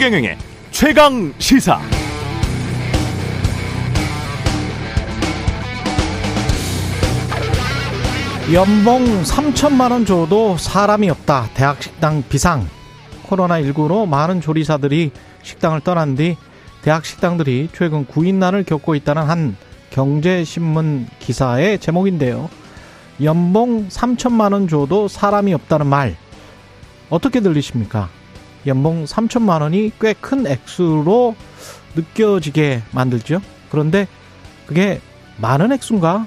최경영의 최강 시사. 연봉 3천만 원 줘도 사람이 없다. 대학 식당 비상. 코로나19로 많은 조리사들이 식당을 떠난 뒤 대학 식당들이 최근 구인난을 겪고 있다는 한 경제신문 기사의 제목인데요. 연봉 3천만 원 줘도 사람이 없다는 말 어떻게 들리십니까? 연봉 3천만 원이 꽤 큰 액수로 느껴지게 만들죠. 그런데 그게 많은 액수인가?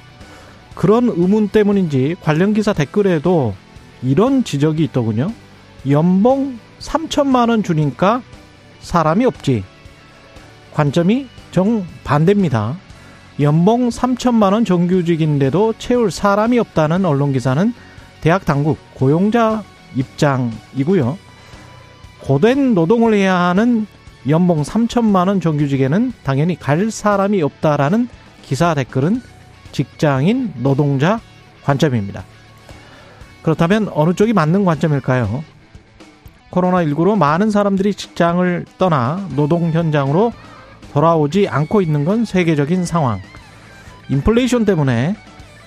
그런 의문 때문인지 관련 기사 댓글에도 이런 지적이 있더군요. 연봉 3천만 원 주니까 사람이 없지. 관점이 정 반대입니다. 연봉 3천만 원 정규직인데도 채울 사람이 없다는 언론 기사는 대학 당국 고용자 입장이고요. 고된 노동을 해야 하는 연봉 3천만 원 정규직에는 당연히 갈 사람이 없다라는 기사 댓글은 직장인 노동자 관점입니다. 그렇다면 어느 쪽이 맞는 관점일까요? 코로나19로 많은 사람들이 직장을 떠나 노동 현장으로 돌아오지 않고 있는 건 세계적인 상황. 인플레이션 때문에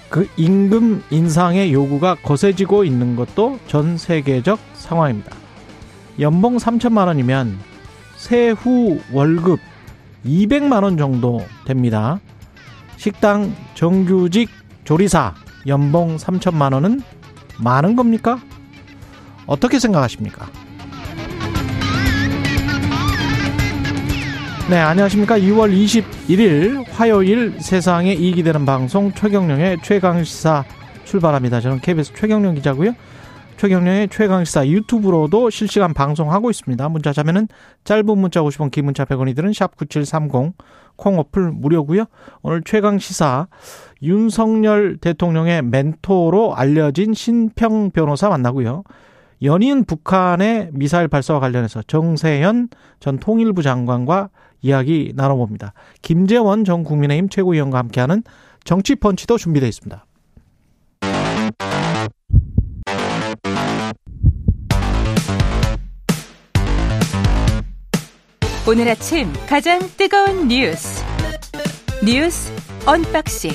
그 임금 인상의 요구가 거세지고 있는 것도 전 세계적 상황입니다. 연봉 3천만 원이면 세후 월급 200만 원 정도 됩니다. 식당 정규직 조리사 연봉 3천만 원은 많은 겁니까? 어떻게 생각하십니까? 네, 안녕하십니까. 2월 21일 화요일 세상에 이익이 되는 방송 최경령의 최강시사 출발합니다. 저는 KBS 최경령 기자고요. 최경령의 최강시사 유튜브로도 실시간 방송하고 있습니다. 문자 자면은 짧은 문자 50원, 긴 문자 100원이 드는 샵 9730 콩 어플 무료고요. 오늘 최강시사 윤석열 대통령의 멘토로 알려진 신평 변호사 만나고요. 연인 북한의 미사일 발사와 관련해서 정세현 전 통일부 장관과 이야기 나눠봅니다. 김재원 전 국민의힘 최고위원과 함께하는 정치펀치도 준비되어 있습니다. 오늘 아침 가장 뜨거운 뉴스 뉴스 언박싱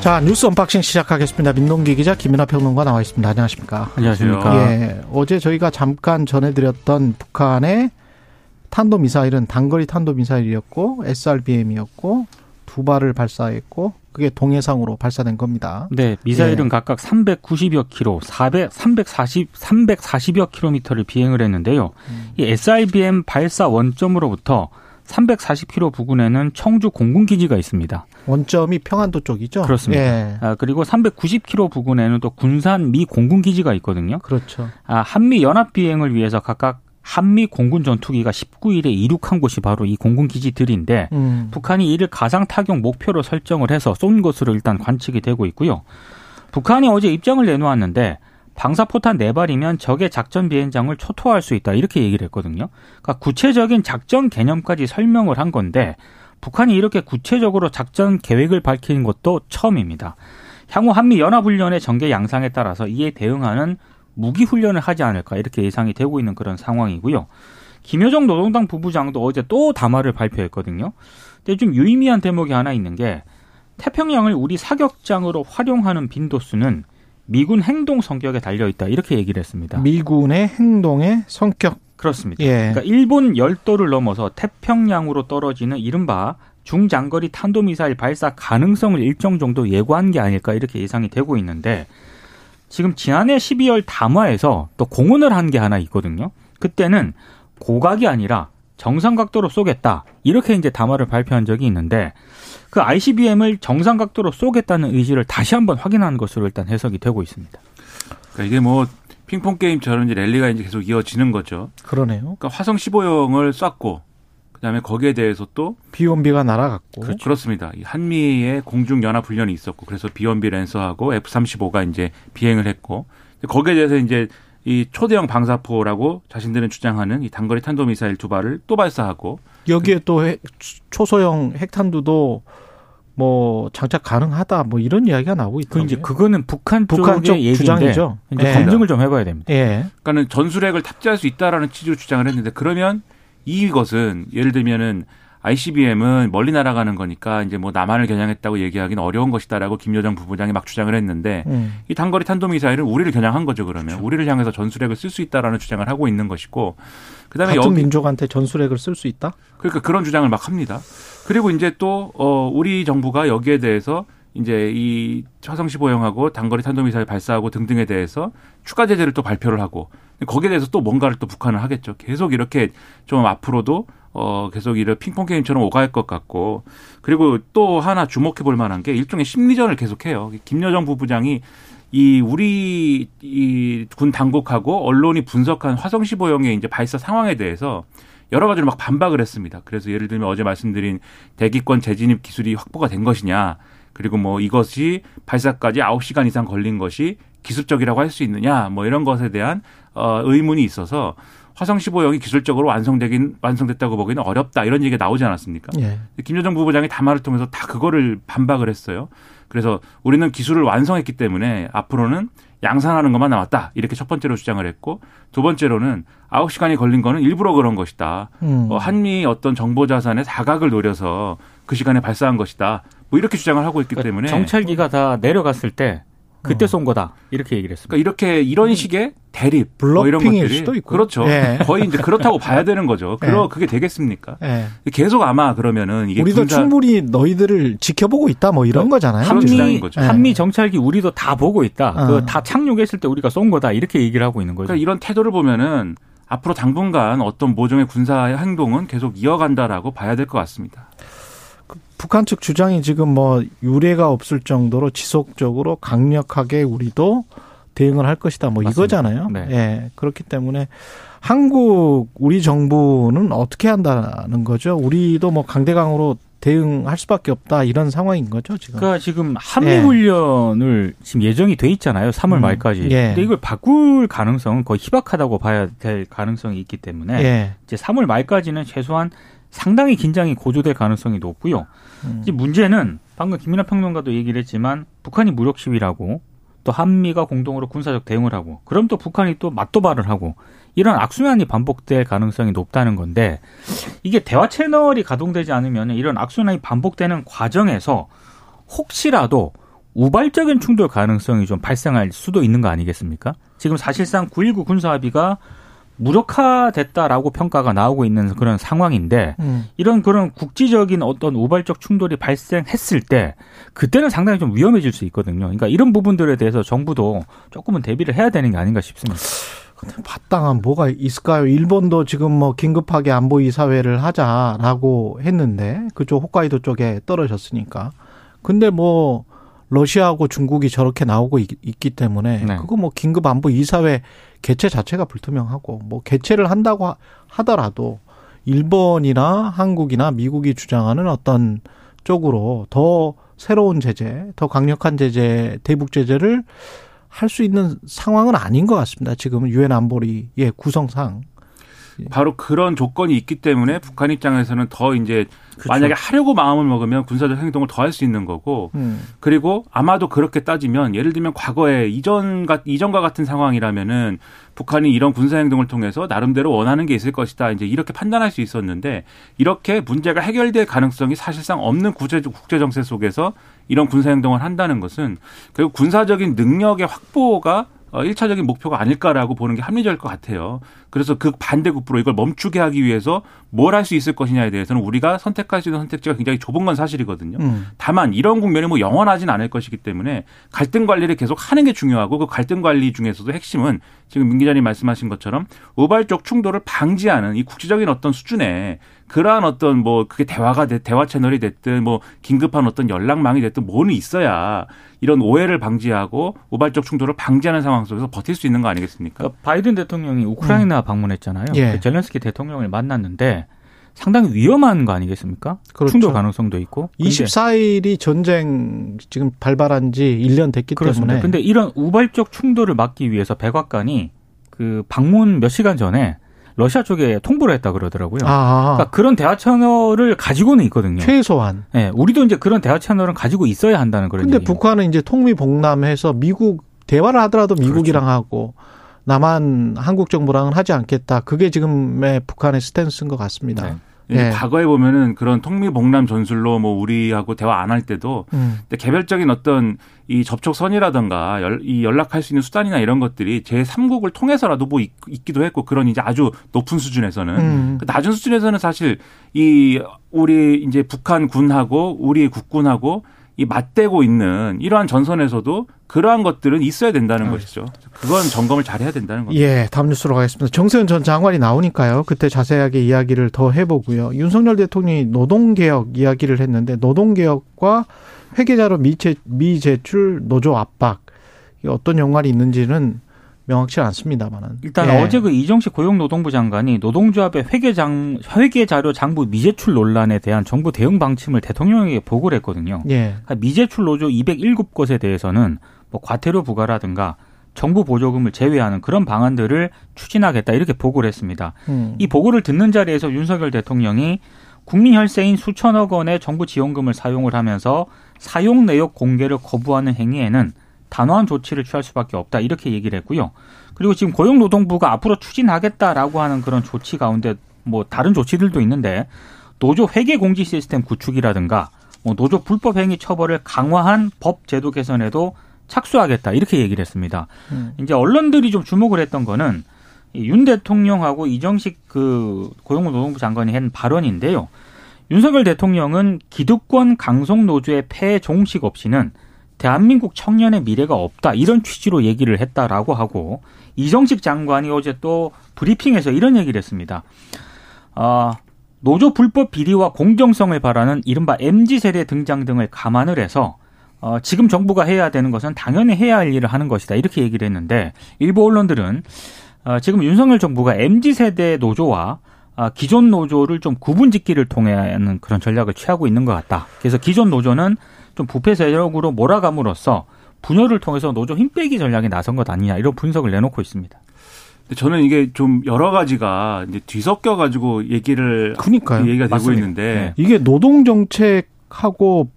자 뉴스 언박싱 시작하겠습니다. 민동기 기자 김민아 평론가 나와 있습니다. 안녕하십니까? 안녕하십니까? 예, 어제 저희가 잠깐 전해드렸던 북한의 탄도 미사일은 단거리 탄도 미사일이었고 SRBM이었고 두 발을 발사했고 그게 동해상으로 발사된 겁니다. 네, 미사일은 예. 각각 390여 킬로, 400, 340, 340여 킬로미터를 비행을 했는데요. 음. 이 SRBM 발사 원점으로부터 340km 부근에는 청주 공군기지가 있습니다. 원점이 평안도 쪽이죠? 그렇습니다. 예. 아, 그리고 390km 부근에는 또 군산 미 공군기지가 있거든요. 그렇죠. 아, 한미 연합 비행을 위해서 각각 한미 공군 전투기가 19일에 이륙한 곳이 바로 이 공군 기지들인데 음. 북한이 이를 가상 타격 목표로 설정을 해서 쏜 것으로 일단 관측이 되고 있고요. 북한이 어제 입장을 내놓았는데 방사포탄 4발이면 적의 작전 비행장을 초토화할 수 있다 이렇게 얘기를 했거든요. 그러니까 구체적인 작전 개념까지 설명을 한 건데 북한이 이렇게 구체적으로 작전 계획을 밝히는 것도 처음입니다. 향후 한미 연합훈련의 전개 양상에 따라서 이에 대응하는 무기 훈련을 하지 않을까 이렇게 예상이 되고 있는 그런 상황이고요. 김여정 노동당 부부장도 어제 또 담화를 발표했거든요. 근데 좀 유의미한 대목이 하나 있는 게 태평양을 우리 사격장으로 활용하는 빈도수는 미군 행동 성격에 달려 있다 이렇게 얘기를 했습니다. 미군의 행동의 성격. 그렇습니다. 예. 그러니까 일본 열도를 넘어서 태평양으로 떨어지는 이른바 중장거리 탄도미사일 발사 가능성을 일정 정도 예고한 게 아닐까 이렇게 예상이 되고 있는데 지금 지난해 12월 담화에서 또 공언을 한 게 하나 있거든요. 그때는 고각이 아니라 정상 각도로 쏘겠다. 이렇게 이제 담화를 발표한 적이 있는데 그 ICBM을 정상 각도로 쏘겠다는 의지를 다시 한번 확인한 것으로 일단 해석이 되고 있습니다. 그러니까 이게 뭐 핑퐁 게임처럼 이제 랠리가 이제 계속 이어지는 거죠. 그러네요. 그러니까 화성 15형을 쐈고 그다음에 거기에 대해서 또 비온비가 날아갔고. 그렇습니다 한미의 공중 연합 훈련이 있었고 그래서 비원비 랜서하고 F35가 이제 비행을 했고 거기에 대해서 이제 이 초대형 방사포라고 자신들은 주장하는 이 단거리 탄도 미사일 두 발을 또 발사하고 여기에 또 핵- 초소형 핵탄두도 뭐 장착 가능하다 뭐 이런 이야기가 나오고 그 있더라고요. 이제 그거는 북한, 북한 쪽 얘기인데 주장이죠. 이제 예. 검증을 좀 해봐야 됩니다. 예. 그러니까는 전술핵을 탑재할 수 있다라는 취지로 주장을 했는데 그러면 이것은 예를 들면은 ICBM은 멀리 날아가는 거니까 이제 뭐 남한을 겨냥했다고 얘기하기는 어려운 것이다라고 김여정 부부장이 막 주장을 했는데 음. 이 단거리 탄도미사일은 우리를 겨냥한 거죠 그러면 우리를 향해서 전술핵을 쓸 수 있다라는 주장을 하고 있는 것이고 그다음에 같은 여기 민족한테 전술핵을 쓸 수 있다? 그러니까 그런 주장을 막 합니다. 그리고 이제 또, 어, 우리 정부가 여기에 대해서 이제 이 화성 15형하고 단거리 탄도미사일 발사하고 등등에 대해서 추가 제재를 또 발표를 하고 거기에 대해서 또 뭔가를 또 북한은 하겠죠. 계속 이렇게 좀 앞으로도 어, 계속 이런 핑퐁 게임처럼 오갈 것 같고 그리고 또 하나 주목해 볼 만한 게 일종의 심리전을 계속해요. 김여정 부부장이 이 우리 이 군 당국하고 언론이 분석한 화성 15형의 이제 발사 상황에 대해서 여러 가지로 막 반박을 했습니다. 그래서 예를 들면 어제 말씀드린 대기권 재진입 기술이 확보가 된 것이냐, 그리고 뭐 이것이 발사까지 9시간 이상 걸린 것이 기술적이라고 할 수 있느냐, 뭐 이런 것에 대한 어 의문이 있어서 화성 15형이 기술적으로 완성되긴 완성됐다고 보기는 어렵다 이런 얘기가 나오지 않았습니까? 예. 김여정 부부장이 담화를 통해서 다 그거를 반박을 했어요. 그래서 우리는 기술을 완성했기 때문에 앞으로는 양산하는 것만 남았다. 이렇게 첫 번째로 주장을 했고 두 번째로는 9시간이 걸린 거는 일부러 그런 것이다. 음. 어, 한미 어떤 정보 자산의 사각을 노려서 그 시간에 발사한 것이다. 뭐 이렇게 주장을 하고 있기 때문에 그러니까 정찰기가 다 내려갔을 때 그때 쏜 거다 이렇게 얘기를 했습니다. 그러니까 이렇게 이런 식의 대립 뭐 이런 블러핑일 것들이 수도 있고. 그렇죠. 예. 거의 이제 그렇다고 봐야 되는 거죠. 그러 예. 그게 되겠습니까? 예. 계속 아마 그러면은 이게 우리도 군사 충분히 너희들을 지켜보고 있다 뭐 이런 거잖아요. 그런 주장인 한미 거죠. 한미 정찰기 우리도 다 보고 있다. 어. 그거 다 착륙했을 때 우리가 쏜 거다 이렇게 얘기를 하고 있는 거죠. 그러니까 이런 태도를 보면은 앞으로 당분간 어떤 모종의 군사 행동은 계속 이어간다라고 봐야 될 것 같습니다. 북한 측 주장이 지금 뭐 유례가 없을 정도로 지속적으로 강력하게 우리도 대응을 할 것이다 뭐 맞습니다. 이거잖아요. 네. 예. 그렇기 때문에 한국 우리 정부는 어떻게 한다는 거죠? 우리도 뭐 강대강으로 대응할 수밖에 없다 이런 상황인 거죠 지금. 그러니까 지금 한미 예. 훈련을 지금 예정이 돼 있잖아요. 3월 음, 말까지. 예. 근데 이걸 바꿀 가능성은 거의 희박하다고 봐야 될 가능성이 있기 때문에 예. 이제 3월 말까지는 최소한 상당히 긴장이 고조될 가능성이 높고요. 음. 이제 문제는 방금 김민하 평론가도 얘기를 했지만 북한이 무력 시위라고 또 한미가 공동으로 군사적 대응을 하고 그럼 또 북한이 또 맞도발을 하고 이런 악순환이 반복될 가능성이 높다는 건데 이게 대화 채널이 가동되지 않으면 이런 악순환이 반복되는 과정에서 혹시라도 우발적인 충돌 가능성이 좀 발생할 수도 있는 거 아니겠습니까? 지금 사실상 9.19 군사합의가 무력화됐다라고 평가가 나오고 있는 그런 상황인데 음. 이런 그런 국지적인 어떤 우발적 충돌이 발생했을 때 그때는 상당히 좀 위험해질 수 있거든요. 그러니까 이런 부분들에 대해서 정부도 조금은 대비를 해야 되는 게 아닌가 싶습니다. 마땅한 뭐가 있을까요? 일본도 지금 뭐 긴급하게 안보 이사회를 하자라고 했는데 그쪽 홋카이도 쪽에 떨어졌으니까. 근데 뭐 러시아하고 중국이 저렇게 나오고 있, 기 때문에 네. 그거 뭐 긴급 안보 이사회 개최 자체가 불투명하고 뭐 개최를 한다고 하- 하더라도 일본이나 한국이나 미국이 주장하는 어떤 쪽으로 더 새로운 제재, 더 강력한 제재, 대북 제재를 할 수 있는 상황은 아닌 것 같습니다. 지금 유엔 안보리의 구성상. 바로 그런 조건이 있기 때문에 북한 입장에서는 더 이제 그렇죠. 만약에 하려고 마음을 먹으면 군사적 행동을 더 할 수 있는 거고 음. 그리고 아마도 그렇게 따지면 예를 들면 과거에 이전과 이전과 같은 상황이라면은 북한이 이런 군사 행동을 통해서 나름대로 원하는 게 있을 것이다 이제 이렇게 판단할 수 있었는데 이렇게 문제가 해결될 가능성이 사실상 없는 국제 국제 정세 속에서 이런 군사 행동을 한다는 것은 결국 군사적인 능력의 확보가 어, 1차적인 목표가 아닐까라고 보는 게 합리적일 것 같아요. 그래서 그 반대급부로 이걸 멈추게 하기 위해서 뭘 할 수 있을 것이냐에 대해서는 우리가 선택할 수 있는 선택지가 굉장히 좁은 건 사실이거든요. 음. 다만 이런 국면이 뭐 영원하진 않을 것이기 때문에 갈등 관리를 계속 하는 게 중요하고 그 갈등 관리 중에서도 핵심은 지금 민 기자님 말씀하신 것처럼 우발적 충돌을 방지하는 이 국제적인 어떤 수준의 그러한 어떤 뭐 그게 대화가 돼 대화 채널이 됐든 뭐 긴급한 어떤 연락망이 됐든 뭐는 있어야 이런 오해를 방지하고 우발적 충돌을 방지하는 상황 속에서 버틸 수 있는 거 아니겠습니까? 그러니까 바이든 대통령이 우크라이나 방문했잖아요. 예. 그 젤렌스키 대통령을 만났는데 상당히 위험한 거 아니겠습니까? 그렇죠. 충돌 가능성도 있고. 근데 24일이 전쟁 지금 발발한 지 1년 됐기 그렇습니다. 때문에 근데 이런 우발적 충돌을 막기 위해서 백악관이 그 방문 몇 시간 전에 러시아 쪽에 통보를 했다 그러더라고요. 아, 그러니까 그런 대화 채널을 가지고는 있거든요. 최소한. 예, 우리도 이제 그런 대화 채널은 가지고 있어야 한다는 그런 근데 얘기예요. 북한은 이제 통미봉남해서 미국 대화를 하더라도 그렇죠. 미국이랑 하고 남한 한국 정부랑은 하지 않겠다. 그게 지금의 북한의 스탠스인 것 같습니다. 네. 예. 과거에 보면은 그런 통미봉남 전술로 뭐 우리하고 대화 안 할 때도 음. 개별적인 어떤 이 접촉선이라든가 열, 이 연락할 수 있는 수단이나 이런 것들이 제 3국을 통해서라도 뭐 있, 기도 했고 그런 이제 아주 높은 수준에서는 음. 그 낮은 수준에서는 사실 이 우리 이제 북한 군하고 우리 국군하고 이 맞대고 있는 이러한 전선에서도 그러한 것들은 있어야 된다는 것이죠. 그건 점검을 잘 해야 된다는 겁니다. 예, 다음 뉴스로 가겠습니다. 정세현 전 장관이 나오니까요. 그때 자세하게 이야기를 더 해보고요. 윤석열 대통령이 노동개혁 이야기를 했는데 노동개혁과 회계자료 미제, 미제출 노조 압박 이게 어떤 연관이 있는지는 명확치 않습니다만은 일단 예. 어제 그 이정식 고용노동부 장관이 노동조합의 회계장 회계자료 장부 미제출 논란에 대한 정부 대응 방침을 대통령에게 보고를 했거든요. 예, 그러니까 미제출 노조 207곳에 대해서는 뭐 과태료 부과라든가 정부 보조금을 제외하는 그런 방안들을 추진하겠다 이렇게 보고를 했습니다. 음. 이 보고를 듣는 자리에서 윤석열 대통령이 국민 혈세인 수천억 원의 정부 지원금을 사용을 하면서 사용 내역 공개를 거부하는 행위에는 단호한 조치를 취할 수밖에 없다 이렇게 얘기를 했고요. 그리고 지금 고용노동부가 앞으로 추진하겠다라고 하는 그런 조치 가운데 뭐 다른 조치들도 있는데 노조 회계 공지 시스템 구축이라든가 뭐 노조 불법 행위 처벌을 강화한 법 제도 개선에도 착수하겠다 이렇게 얘기를 했습니다. 음. 이제 언론들이 좀 주목을 했던 거는 이윤 대통령하고 이정식 그 고용노동부 장관이 한 발언인데요. 윤석열 대통령은 기득권 강성 노조의 폐해 종식 없이는 대한민국 청년의 미래가 없다 이런 취지로 얘기를 했다라고 하고 이정식 장관이 어제 또 브리핑에서 이런 얘기를 했습니다. 아, 노조 불법 비리와 공정성을 바라는 이른바 MZ 세대 등장 등을 감안을 해서 어, 지금 정부가 해야 되는 것은 당연히 해야 할 일을 하는 것이다 이렇게 얘기를 했는데 일부 언론들은 어, 지금 윤석열 정부가 MZ 세대 노조와 아, 기존 노조를 좀 구분짓기를 통해 하는 그런 전략을 취하고 있는 것 같다. 그래서 기존 노조는 좀 부패 세력으로 몰아감으로써 분열을 통해서 노조 힘 빼기 전략에 나선 것 아니냐 이런 분석을 내놓고 있습니다. 저는 이게 좀 여러 가지가 이제 뒤섞여 가지고 얘기를 그러니까요. 얘기가 되고 맞습니다. 있는데 네. 이게 노동 정책하고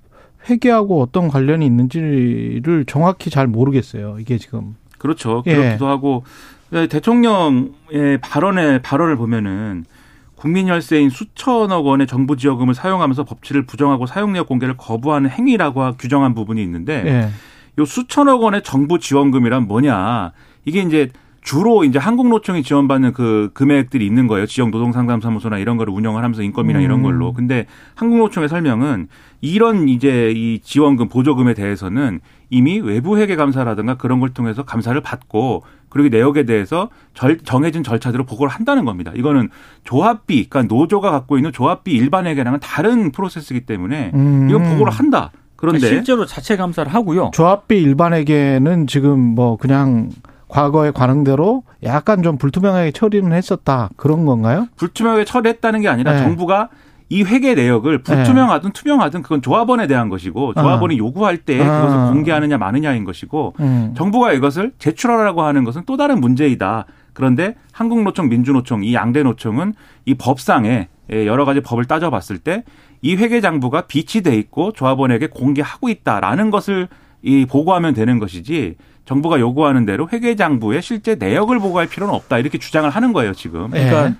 회계하고 어떤 관련이 있는지를 정확히 잘 모르겠어요. 이게 지금 그렇죠. 예. 그렇기도 하고 네, 대통령의 발언의 발언을 보면은 국민 혈세인 수천억 원의 정부 지원금을 사용하면서 법치를 부정하고 사용 내역 공개를 거부하는 행위라고 규정한 부분이 있는데 예. 요 수천억 원의 정부 지원금이란 뭐냐? 이게 이제 주로 이제 한국노총이 지원받는 그 금액들이 있는 거예요. 지역 노동상담사무소나 이런 거를 운영을 하면서 인건비나 이런 음. 걸로. 근데 한국노총의 설명은 이런 이제 이 지원금 보조금에 대해서는 이미 외부 회계 감사라든가 그런 걸 통해서 감사를 받고 그리고 내역에 대해서 절, 정해진 절차대로 보고를 한다는 겁니다. 이거는 조합비, 그러니까 노조가 갖고 있는 조합비 일반 회계랑은 다른 프로세스이기 때문에 음. 이건 보고를 한다. 그런데 실제로 자체 감사를 하고요. 조합비 일반에게는 지금 뭐 그냥 과거의 관행대로 약간 좀 불투명하게 처리는 했었다 그런 건가요? 불투명하게 처리했다는 게 아니라 네. 정부가 이 회계 내역을 불투명하든 투명하든 그건 조합원에 대한 것이고 조합원이 요구할 때 아. 그것을 공개하느냐 마느냐인 것이고 음. 정부가 이것을 제출하라고 하는 것은 또 다른 문제이다. 그런데 한국노총, 민주노총 이 양대 노총은 이 법상에 여러 가지 법을 따져봤을 때 이 회계 장부가 비치돼 있고 조합원에게 공개하고 있다라는 것을 이 보고하면 되는 것이지 정부가 요구하는 대로 회계 장부의 실제 내역을 보고할 필요는 없다 이렇게 주장을 하는 거예요 지금. 예. 그러니까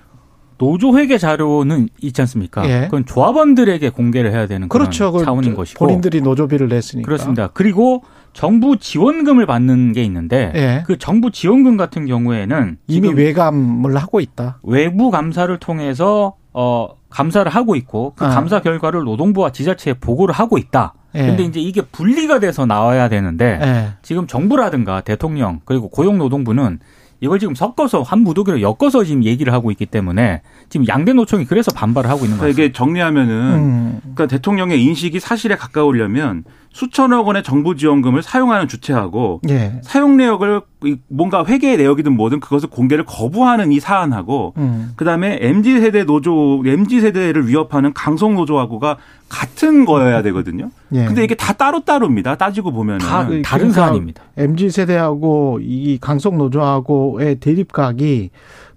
노조 회계 자료는 있지 않습니까? 예. 그건 조합원들에게 공개를 해야 되는 그런 그렇죠. 차원인 것이고 본인들이 노조비를 냈으니까. 그렇습니다. 그리고 정부 지원금을 받는 게 있는데 예. 그 정부 지원금 같은 경우에는 이미 외감을 하고 있다. 외부 감사를 통해서 어 감사를 하고 있고 그 아. 감사 결과를 노동부와 지자체에 보고를 하고 있다. 예. 근데 이제 이게 분리가 돼서 나와야 되는데 예. 지금 정부라든가 대통령 그리고 고용노동부는 이걸 지금 섞어서 한 무더기로 엮어서 지금 얘기를 하고 있기 때문에 지금 양대 노총이 그래서 반발을 하고 있는 그러니까 거예요. 이게 정리하면은 음. 그러니까 대통령의 인식이 사실에 가까우려면 수천억 원의 정부 지원금을 사용하는 주체하고 예. 사용 내역을 뭔가 회계 내역이든 뭐든 그것을 공개를 거부하는 이 사안하고 음. 그다음에 MZ 세대 노조 MZ 세대를 위협하는 강성 노조하고가 같은 거여야 되거든요. 예. 근데 이게 다 따로 따로입니다. 따지고 보면은 다 그- 다른 그러니까 사안입니다. MZ 세대하고 이 강성 노조하고의 대립각이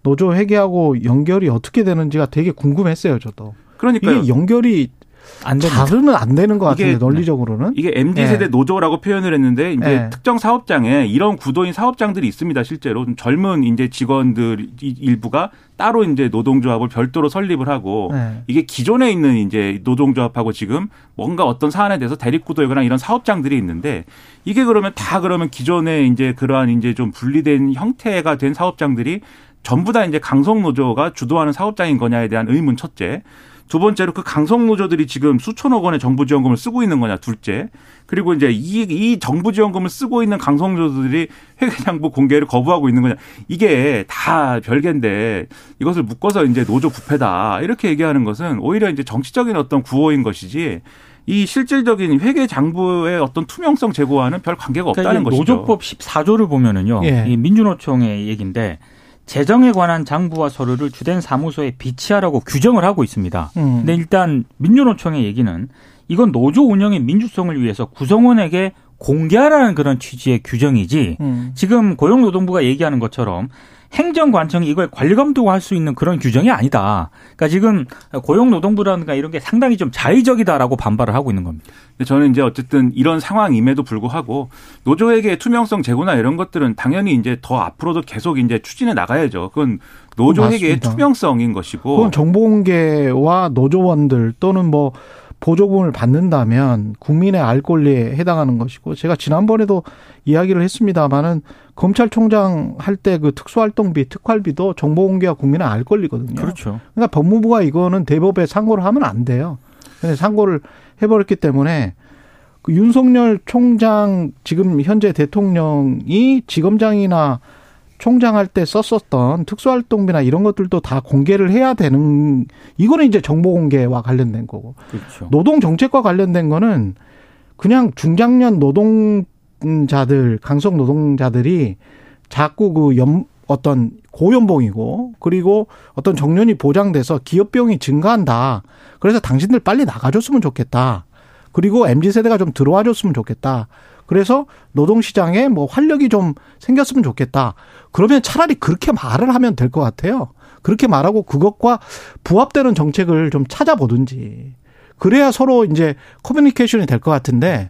노조 회계하고 연결이 어떻게 되는지가 되게 궁금했어요, 저도. 그러니까요. 이게 연결이 안 됩니다. 잘은 안 되는 것 같은데 이게- 논리적으로는. 이게 MZ 예. 세대 노조라고 표현을 했는데 이제 예. 특정 사업장에 이런 구도인 사업장들이 있습니다. 실제로 좀 젊은 이제 직원들 이- 일부가 따로 이제 노동조합을 별도로 설립을 하고 네. 이게 기존에 있는 이제 노동조합하고 지금 뭔가 어떤 사안에 대해서 대립구도이거나 이런 사업장들이 있는데 이게 그러면 다 그러면 기존에 이제 그러한 이제 좀 분리된 형태가 된 사업장들이 전부 다 이제 강성 노조가 주도하는 사업장인 거냐에 대한 의문 첫째. 두 번째로 그 강성 노조들이 지금 수천억 원의 정부 지원금을 쓰고 있는 거냐 둘째. 그리고 이제 이, 이 정부 지원금을 쓰고 있는 강성 노조들이 회계장부 공개를 거부하고 있는 거냐. 이게 다 별개인데 이것을 묶어서 이제 노조 부패다. 이렇게 얘기하는 것은 오히려 이제 정치적인 어떤 구호인 것이지 이 실질적인 회계 장부의 어떤 투명성 제고와는 별 관계가 없다는 그러니까 이 것이죠. 노조법 14조를 보면은요. 예. 이 민주노총의 얘기인데 재정에 관한 장부와 서류를 주된 사무소에 비치하라고 규정을 하고 있습니다. 음. 근데 일단 민주노총의 얘기는 이건 노조 운영의 민주성을 위해서 구성원에게 공개하라는 그런 취지의 규정이지 음. 지금 고용노동부가 얘기하는 것처럼 행정관청이 이걸 관리 감독할 수 있는 그런 규정이 아니다. 그러니까 지금 고용노동부라든가 이런 게 상당히 좀 자의적이다라고 반발을 하고 있는 겁니다. 근데 저는 이제 어쨌든 이런 상황임에도 불구하고 노조에게 투명성 제고나 이런 것들은 당연히 이제 더 앞으로도 계속 이제 추진해 나가야죠. 그건 맞습니다. 투명성인 것이고 그건 정보공개와 노조원들 또는 뭐 보조금을 받는다면 국민의 알 권리에 해당하는 것이고 제가 지난번에도 이야기를 했습니다마는 검찰총장 할 때 그 특수활동비 특활비도 정보 공개와 국민의 알 권리거든요. 그렇죠. 그러니까 법무부가 이거는 대법에 상고를 하면 안 돼요. 근데 상고를 해버렸기 때문에 그 윤석열 총장 지금 현재 대통령이 지검장이나 총장할 때 썼었던 특수활동비나 이런 것들도 다 공개를 해야 되는 이거는 이제 정보 공개와 관련된 거고 그렇죠. 노동 정책과 관련된 거는 그냥 중장년 노동자들 강성 노동자들이 자꾸 그 연, 어떤 고연봉이고 그리고 어떤 정년이 보장돼서 기업 비용이 증가한다. 그래서 당신들 빨리 나가줬으면 좋겠다. 그리고 MZ 세대가 좀 들어와 줬으면 좋겠다. 그래서 노동시장에 뭐 활력이 좀 생겼으면 좋겠다. 그러면 차라리 그렇게 말을 하면 될 것 같아요. 그렇게 말하고 그것과 부합되는 정책을 좀 찾아보든지. 그래야 서로 이제 커뮤니케이션이 될 것 같은데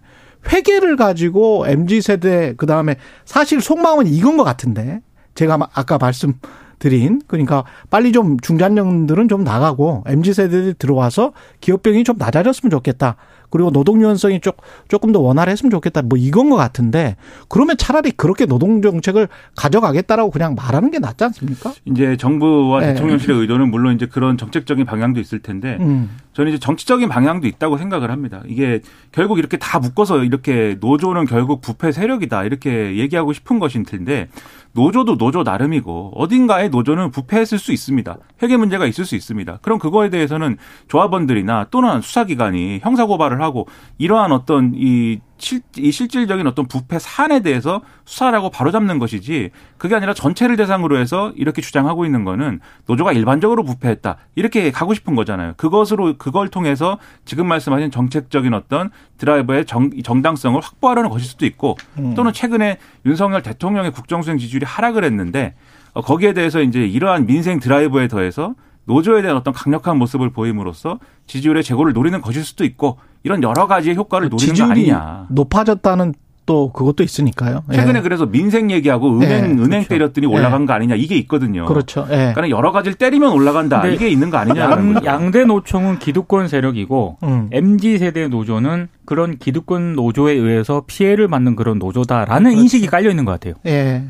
회계를 가지고 MZ 세대 그다음에 사실 속마음은 이건 것 같은데 제가 아까 말씀드린 그러니까 빨리 좀 중장년들은 좀 나가고 MZ 세대들이 들어와서 기업병이 좀 낮아졌으면 좋겠다. 그리고 노동 유연성이 쪽 조금 더 원활했으면 좋겠다. 뭐 이건 것 같은데 그러면 차라리 그렇게 노동 정책을 가져가겠다라고 그냥 말하는 게 낫지 않습니까? 이제 정부와 네. 대통령실의 의도는 물론 이제 그런 정책적인 방향도 있을 텐데 음. 저는 이제 정치적인 방향도 있다고 생각을 합니다. 이게 결국 이렇게 다 묶어서 이렇게 노조는 결국 부패 세력이다 이렇게 얘기하고 싶은 것인 텐데 노조도 노조 나름이고 어딘가에 노조는 부패했을 수 있습니다. 회계 문제가 있을 수 있습니다. 그럼 그거에 대해서는 조합원들이나 또는 수사기관이 형사고발을 하고 이러한 어떤 이, 실, 이 실질적인 어떤 부패 사안에 대해서 수사를 하고 바로잡는 것이지 그게 아니라 전체를 대상으로 해서 이렇게 주장하고 있는 거는 노조가 일반적으로 부패했다 이렇게 가고 싶은 거잖아요. 그것으로 그걸 통해서 지금 말씀하신 정책적인 어떤 드라이버의 정, 정당성을 확보하려는 것일 수도 있고 또는 최근에 윤석열 대통령의 국정수행 지지율이 하락을 했는데 어, 거기에 대해서 이제 이러한 민생 드라이버에 더해서 노조에 대한 어떤 강력한 모습을 보임으로써 지지율의 제고를 노리는 것일 수도 있고 이런 여러 가지의 효과를 노리는 거 아니냐. 높아졌다는 또 그것도 있으니까요. 예. 최근에 그래서 민생 얘기하고 은행 예, 은행 그렇죠. 때렸더니 올라간 거 아니냐 이게 있거든요. 그렇죠. 예. 그러니까 여러 가지를 때리면 올라간다 이게 있는 거 아니냐는 양. 양대 노총은 기득권 세력이고 음. MZ 세대 노조는 그런 기득권 노조에 의해서 피해를 받는 그런 노조다라는 그렇죠. 인식이 깔려 있는 것 같아요. 예.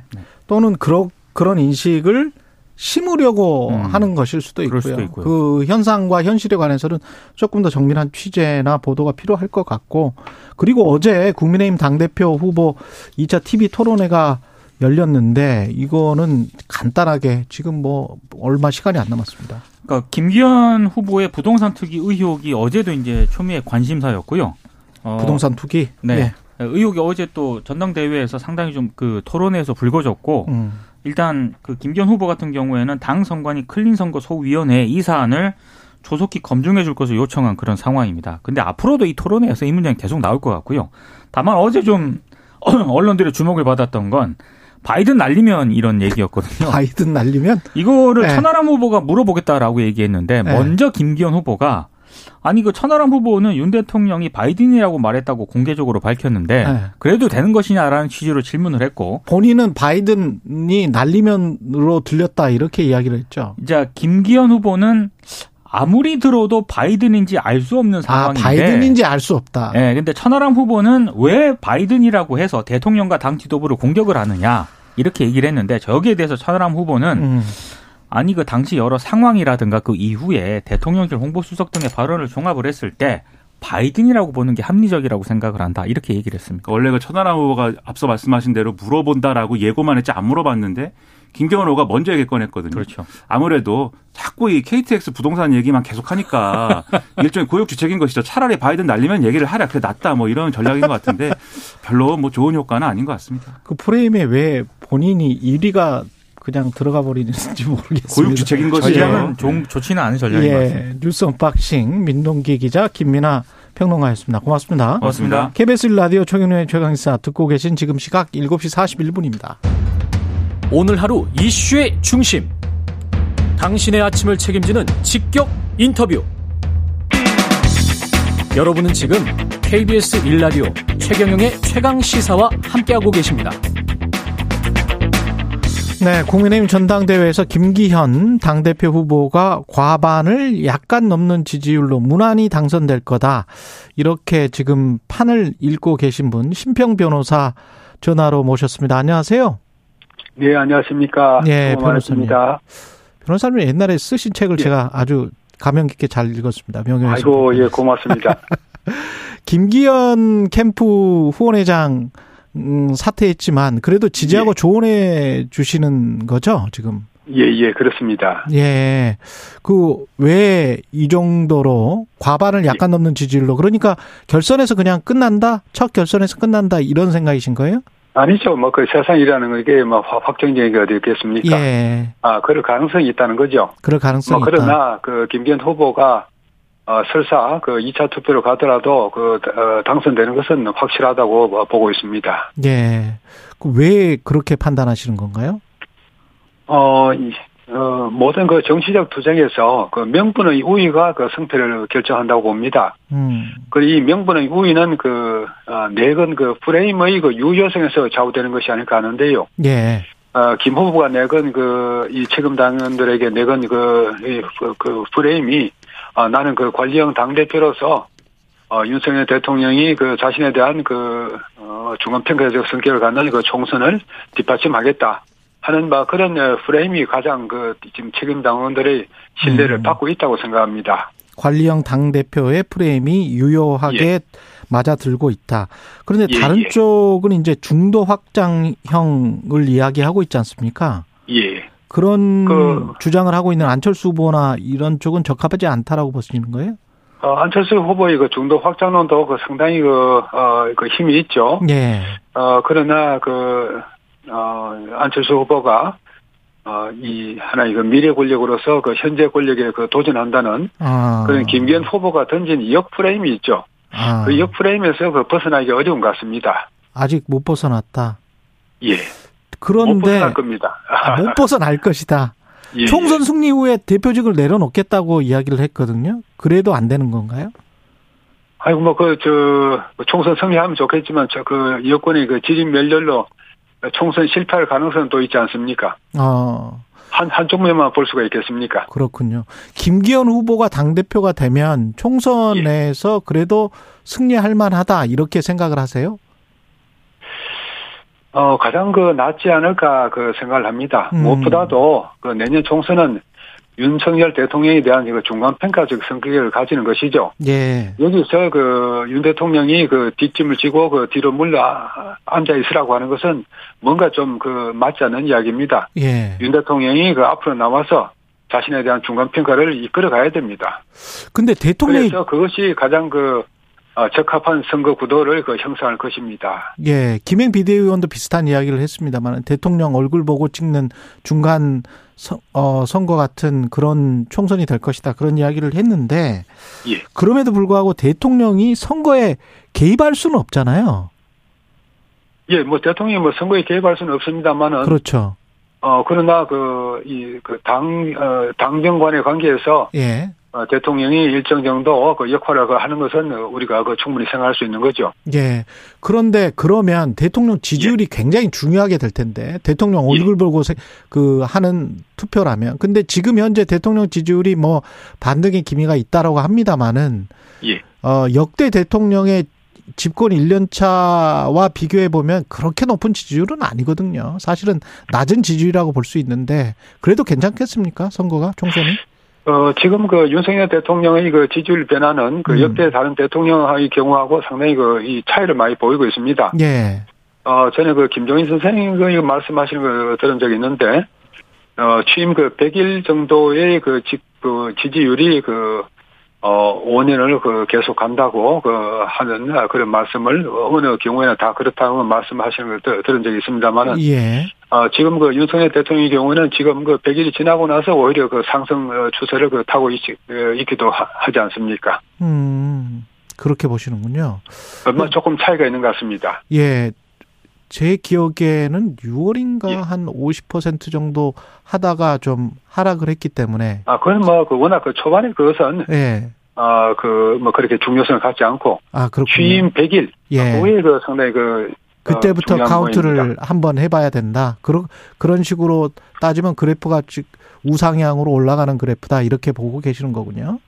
또는 그런 그런 인식을 심으려고 음. 하는 것일 수도 있고요. 수도 있고요. 그 현상과 현실에 관해서는 조금 더 정밀한 취재나 보도가 필요할 것 같고 그리고 어제 국민의힘 당대표 후보 2차 TV 토론회가 열렸는데 이거는 간단하게 지금 뭐 얼마 시간이 안 남았습니다. 그러니까 김기현 후보의 부동산 투기 의혹이 어제도 이제 초미의 관심사였고요. 어, 부동산 투기. 네. 예. 의혹이 어제 또 전당대회에서 상당히 좀 그 토론회에서 불거졌고 음. 일단 그 김기현 후보 같은 경우에는 당 선관위 클린 선거 소위원회 이 사안을 조속히 검증해 줄 것을 요청한 그런 상황입니다. 근데 앞으로도 이 토론회에서 이 문제는 계속 나올 것 같고요. 다만 어제 좀 언론들의 주목을 받았던 건 바이든 날리면 이런 얘기였거든요. 바이든 날리면 이거를 네. 천하람 후보가 물어보겠다라고 얘기했는데 네. 먼저 김기현 후보가 아니 그 천하람 후보는 윤 대통령이 바이든이라고 말했다고 공개적으로 밝혔는데 네. 그래도 되는 것이냐라는 취지로 질문을 했고 본인은 바이든이 날리면으로 들렸다 이렇게 이야기를 했죠. 자 김기현 후보는 아무리 들어도 바이든인지 알 수 없는 아, 상황인데 아, 바이든인지 알 수 없다. 예, 네, 근데 천하람 후보는 왜 바이든이라고 해서 대통령과 당 지도부를 공격을 하느냐 이렇게 얘기를 했는데 저기에 대해서 천하람 후보는 음. 아니 그 당시 여러 상황이라든가 그 이후에 대통령실 홍보수석 등의 발언을 종합을 했을 때 바이든이라고 보는 게 합리적이라고 생각을 한다 이렇게 얘기를 했습니다. 원래 그 천하람 후보가 앞서 말씀하신 대로 물어본다라고 예고만 했지 안 물어봤는데 김기현 후보가 먼저 얘기 꺼냈거든요. 그렇죠. 아무래도 자꾸 이 KTX 부동산 얘기만 계속하니까 일종의 고육지책인 것이죠. 차라리 바이든 날리면 얘기를 하라 그래 낫다 뭐 이런 전략인 것 같은데 별로 뭐 좋은 효과는 아닌 것 같습니다. 그 프레임에 왜 본인이 1위가 그냥 들어가 버리는지 모르겠습니다. 고육지책인 것이 전략은 좀 좋지는 않은 전략인 예, 것 같습니다. 뉴스 언박싱 민동기 기자 김민아 평론가였습니다. 고맙습니다. 고맙습니다. KBS 라디오 최경영의 최강시사 듣고 계신 지금 시각 7시 41분입니다. 오늘 하루 이슈의 중심. 당신의 아침을 책임지는 직격 인터뷰. 여러분은 지금 KBS 일라디오 최경영의 최강 시사와 함께하고 계십니다. 네, 국민의힘 전당대회에서 김기현 당대표 후보가 과반을 약간 넘는 지지율로 무난히 당선될 거다. 이렇게 지금 판을 읽고 계신 분, 심평 변호사 전화로 모셨습니다. 안녕하세요. 네, 안녕하십니까. 네, 변호사님. 변호사님 옛날에 쓰신 책을 예. 제가 아주 감명 깊게 잘 읽었습니다. 명예훼손. 아이고, 예, 고맙습니다. 김기현 캠프 후원회장 음, 사퇴했지만 그래도 지지하고 예. 조언해 주시는 거죠, 지금? 예, 예, 그렇습니다. 예. 그, 왜 이 정도로 과반을 약간 예. 넘는 지지율로, 그러니까 결선에서 그냥 끝난다? 첫 결선에서 끝난다? 이런 생각이신 거예요? 아니죠. 뭐, 그 세상이라는 게, 이게 뭐, 확정적인 게 어디 있겠습니까? 예. 아, 그럴 가능성이 있다는 거죠. 그럴 가능성이 뭐, 그러나, 있다. 그, 김기현 후보가 어, 설사 그 2차 투표로 가더라도 그 어, 당선되는 것은 확실하다고 뭐 보고 있습니다. 예. 왜 그렇게 판단하시는 건가요? 어, 이, 어, 모든 그 정치적 투쟁에서 그 명분의 우위가 그 승패를 결정한다고 봅니다. 음. 그이 명분의 우위는 그, 어, 내건 그 프레임의 그 유효성에서 좌우되는 것이 아닐까 하는데요. 예. 어, 김 후보가 내건 그, 이 책임 당원들에게 내건 그, 이, 그, 그 프레임이 어, 나는 그 관리형 당대표로서 어, 윤석열 대통령이 그 자신에 대한 그, 어, 중간평가적 성격을 갖는 그 총선을 뒷받침하겠다 하는 바 그런 어, 프레임이 가장 그 지금 책임 당원들의 신뢰를 음. 받고 있다고 생각합니다. 관리형 당대표의 프레임이 유효하게 예. 맞아들고 있다. 그런데 예, 다른 예. 쪽은 이제 중도 확장형을 이야기하고 있지 않습니까? 예. 그런 그, 주장을 하고 있는 안철수 후보나 이런 쪽은 적합하지 않다라고 보시는 거예요? 어, 안철수 후보의 그 중도 확장론도 그 상당히 그, 어, 그 힘이 있죠. 예. 어, 그러나 그, 어, 안철수 후보가 어, 이 하나의 그 미래 권력으로서 그 현재 권력에 그 도전한다는 아. 그런 김기현 후보가 던진 역 프레임이 있죠. 아. 그역 프레임에서 그 벗어나기 어려운 것 같습니다. 아직 못 벗어났다. 예. 그런데 못 벗어날 겁니다. 아, 못 벗어날 것이다. 예, 총선 승리 후에 대표직을 내려놓겠다고 이야기를 했거든요. 그래도 안 되는 건가요? 아이고 뭐그 저 총선 승리하면 좋겠지만 저 그 여권의 그 지진 멸렬로 총선 실패할 가능성은 또 있지 않습니까? 어. 한, 한쪽 면만 볼 수가 있겠습니까? 그렇군요. 김기현 후보가 당대표가 되면 총선에서 예. 그래도 승리할 만하다, 이렇게 생각을 하세요? 어, 가장 그 낫지 않을까 그 생각을 합니다. 음. 무엇보다도 그 내년 총선은 윤석열 대통령에 대한 이거 중간 평가적 성격을 가지는 것이죠. 예. 여기서 그 윤 대통령이 그 뒷짐을 지고 그 뒤로 물러 앉아 있으라고 하는 것은 뭔가 좀 그 맞지 않는 이야기입니다. 예. 윤 대통령이 그 앞으로 나와서 자신에 대한 중간 평가를 이끌어 가야 됩니다. 근데 대통령이 그래서 그것이 가장 그 어, 적합한 선거 구도를 그 형성할 것입니다. 예, 김행 비대위원도 비슷한 이야기를 했습니다만 대통령 얼굴 보고 찍는 중간 서, 어, 선거 같은 그런 총선이 될 것이다 그런 이야기를 했는데 예. 그럼에도 불구하고 대통령이 선거에 개입할 수는 없잖아요. 예, 뭐 대통령이 뭐 선거에 개입할 수는 없습니다만은 그렇죠. 어 그러나 그 이 그당 어, 당정 간의 관계에서 예, 어, 대통령이 일정 정도 그 역할을 그 하는 것은 우리가 그 충분히 생각할 수 있는 거죠. 예. 그런데 그러면 대통령 지지율이 굉장히 중요하게 될 텐데 대통령 예. 얼굴 보고 세- 그 하는 투표라면 근데 지금 현재 대통령 지지율이 뭐 반등의 기미가 있다라고 합니다만은 예. 어 역대 대통령의 집권 1년 차와 비교해 보면 그렇게 높은 지지율은 아니거든요. 사실은 낮은 지지율이라고 볼 수 있는데 그래도 괜찮겠습니까? 선거가 총선이? 어 지금 그 윤석열 대통령의 그 지지율 변화는 그 음. 역대 다른 대통령의 경우하고 상당히 그 이 차이를 많이 보이고 있습니다. 예. 어 저는 그 김종인 선생님 그 말씀하시는 거 들은 적이 있는데 어 취임 그 100일 정도의 그, 지, 그 지지율이 그 어, 5년을 그 계속 간다고 그 하는 그런 말씀을 어느 경우에는 다 그렇다고 말씀하시는 걸 들- 들은 적이 있습니다만은 예. 어, 지금 그 윤석열 대통령의 경우는 지금 그 100일이 지나고 나서 오히려 그 상승 어, 추세를 그 타고 있, 어, 있기도 하, 지 않습니까? 음. 그렇게 보시는군요. 어, 뭐 조금 차이가 있는 것 같습니다. 예. 제 기억에는 6월인가 예. 한50% 정도 하다가 좀 하락을 했기 때문에 아, 그건 뭐, 그 워낙 그 초반에 그것은, 예. 어, 그, 뭐 그렇게 중요성을 갖지 않고, 아, 그렇군요. 취임 100일, 예. 그에 그 상당히 그, 그때부터 어, 중요한 카운트를 부분입니다. 한번 해봐야 된다. 그런 그런 식으로 따지면 그래프가 즉 우상향으로 올라가는 그래프다 이렇게 보고 계시는 거군요.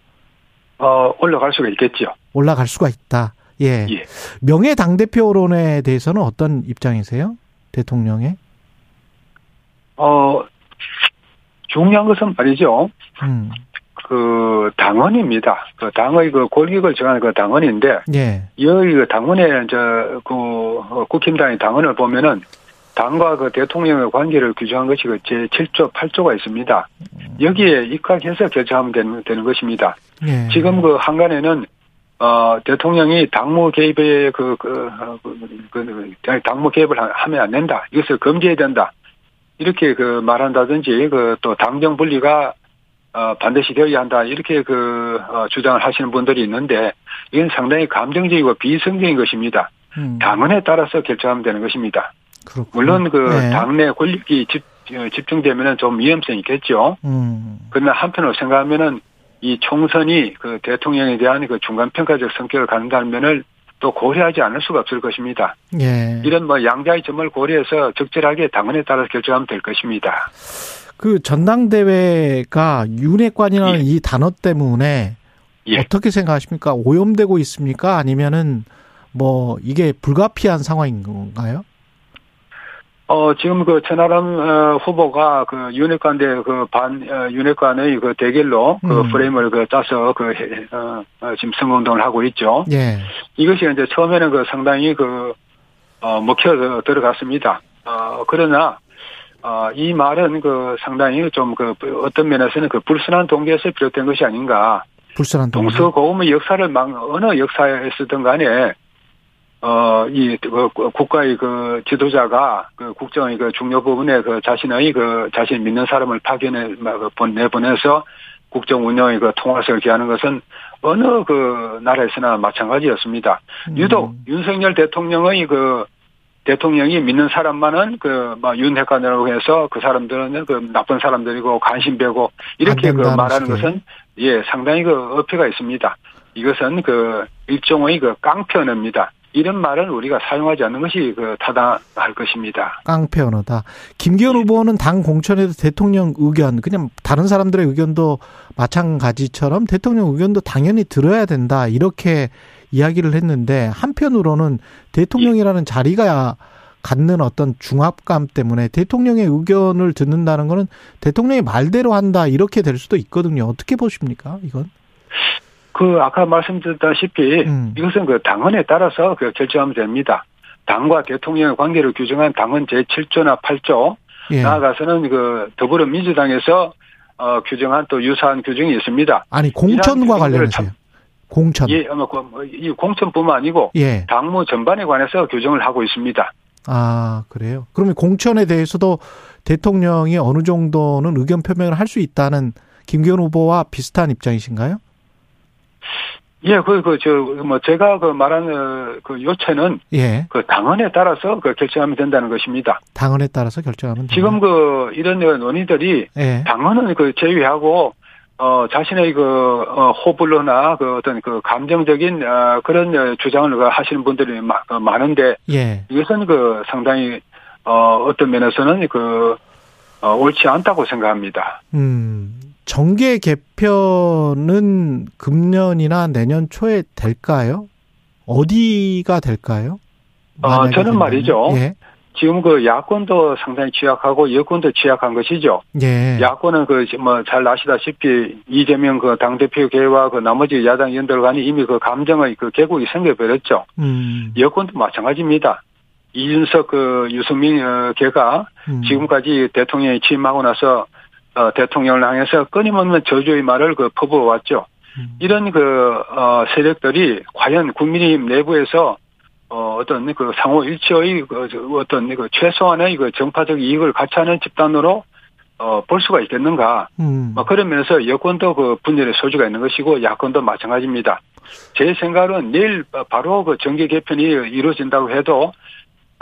어, 올라갈 수가 있겠죠. 올라갈 수가 있다. 예. 예. 명예 당 대표론에 대해서는 어떤 입장이세요? 대통령의? 어, 중요한 것은 말이죠. 음. 그 당원입니다. 그 당의 그 권력을 정하는 그 당원인데 예. 여기 그 당원의 저그 어, 국힘당의 당원을 보면은 당과 그 대통령의 관계를 규정한 것이 그 제7조 8조가 있습니다. 여기에 입각해서 결정하면 되는, 되는 것입니다. 예. 지금 그 한간에는 어 대통령이 당무 개입에 그, 그, 어, 그, 그, 그 당무 개입을 하- 하면 안 된다. 이것을 금지해야 된다. 이렇게 그 말한다든지 그 또 당정 분리가 어 반드시 되어야 한다. 이렇게 그 어, 주장을 하시는 분들이 있는데 이건 상당히 감정적이고 비성적인 것입니다. 음. 당원에 따라서 결정하면 되는 것입니다. 그렇군요. 물론 그 네. 당내 권력이 집, 어, 집중되면은 좀 위험성이 있겠죠. 음. 그러나 한편으로 생각하면은 이 총선이 그 대통령에 대한 그 중간 평가적 성격을 갖는다는 면을 또 고려하지 않을 수가 없을 것입니다. 예. 이런 뭐 양자의 점을 고려해서 적절하게 당원에 따라서 결정하면 될 것입니다. 그 전당대회가 윤핵관이라는 예. 이 단어 때문에 예. 어떻게 생각하십니까? 오염되고 있습니까? 아니면은 뭐 이게 불가피한 상황인 건가요? 어, 지금 그 천하람 어, 후보가 그 윤핵관 대 그반 어, 윤핵관의 그 대결로 그 음. 프레임을 그 짜서 그 해- 어, 어, 지금 선거운동을 하고 있죠. 예. 이것이 이제 처음에는 그 상당히 그, 어, 먹혀 들어갔습니다. 어, 그러나, 어, 이 말은 그 상당히 좀 그 어떤 면에서는 그 불순한 동기에서 비롯된 것이 아닌가. 불순한 동기. 동서고금의 역사를 막 어느 역사에서든 간에 어, 이, 그, 국가의 그 지도자가 그 국정의 그 중요 부분에 그 자신의 그 자신 믿는 사람을 파견해, 막그 본- 내보내서 국정 운영의 그 통화성을 기하는 것은 어느 그 나라에서나 마찬가지였습니다. 음. 유독 윤석열 대통령의 그 대통령이 믿는 사람만은 그 막 윤핵관이라고 해서 그 사람들은 그 나쁜 사람들이고 관심 배고 이렇게 안그 말하는 식의. 것은 예 상당히 그 어폐가 있습니다. 이것은 그 일종의 그 깡패언어입니다. 이런 말은 우리가 사용하지 않는 것이 그 타당할 것입니다. 깡패 언어다. 김기현 후보는 당 공천에도 대통령 의견, 그냥 다른 사람들의 의견도 마찬가지처럼 대통령 의견도 당연히 들어야 된다. 이렇게 이야기를 했는데 한편으로는 대통령이라는 자리가 갖는 어떤 중압감 때문에 대통령의 의견을 듣는다는 거는 대통령이 말대로 한다. 이렇게 될 수도 있거든요. 어떻게 보십니까? 이건? 그 아까 말씀드렸다시피 음. 이것은 그 당헌에 따라서 그 결정하면 됩니다. 당과 대통령의 관계를 규정한 당헌 제7조나 8조 예. 나아가서는 그 더불어민주당에서 어 규정한 또 유사한 규정이 있습니다. 아니 공천과 관련해서요. 공천. 예, 아마 그, 뭐, 이 공천뿐만 아니고 예. 당무 전반에 관해서 규정을 하고 있습니다. 아, 그래요? 그러면 공천에 대해서도 대통령이 어느 정도는 의견 표명을 할 수 있다는 김기현 후보와 비슷한 입장이신가요? 예, 그, 그, 저, 뭐, 제가 그 말한, 어, 그 요체는 예. 그 당헌에 따라서 그 결정하면 된다는 것입니다. 당헌에 따라서 결정하면 된다. 지금 그, 이런 논의들이 예. 당헌은 그 제외하고, 어, 자신의 그, 어, 호불호나 그 어떤 그 감정적인, 어, 그런 어, 주장을 그 하시는 분들이 마- 어, 많은데, 예. 이것은 그 상당히, 어, 어떤 면에서는 그, 어, 옳지 않다고 생각합니다. 음. 정계 개편은 금년이나 내년 초에 될까요? 어디가 될까요? 어, 만약에 저는 된다면? 말이죠. 예. 지금 그 야권도 상당히 취약하고 여권도 취약한 것이죠. 예. 야권은 그 뭐 잘 아시다시피 이재명 그 당대표 계와 그 나머지 야당 연들 간에 이미 그 감정의 그 계곡이 생겨버렸죠. 음. 여권도 마찬가지입니다. 이준석 그 유승민 어, 계가 음. 지금까지 대통령이 취임하고 나서 어, 대통령을 향해서 끊임없는 저주의 말을 그 퍼부어 왔죠. 음. 이런 그 어, 세력들이 과연 국민의힘 내부에서 어, 어떤 그 상호 일치의 그 저, 어떤 그 최소한의 그 정파적 이익을 같이 하는 집단으로 어, 볼 수가 있겠는가. 음. 뭐 그런 면에서 여권도 그 분열의 소지가 있는 것이고 야권도 마찬가지입니다. 제 생각은 내일 바로 그 정계 개편이 이루어진다고 해도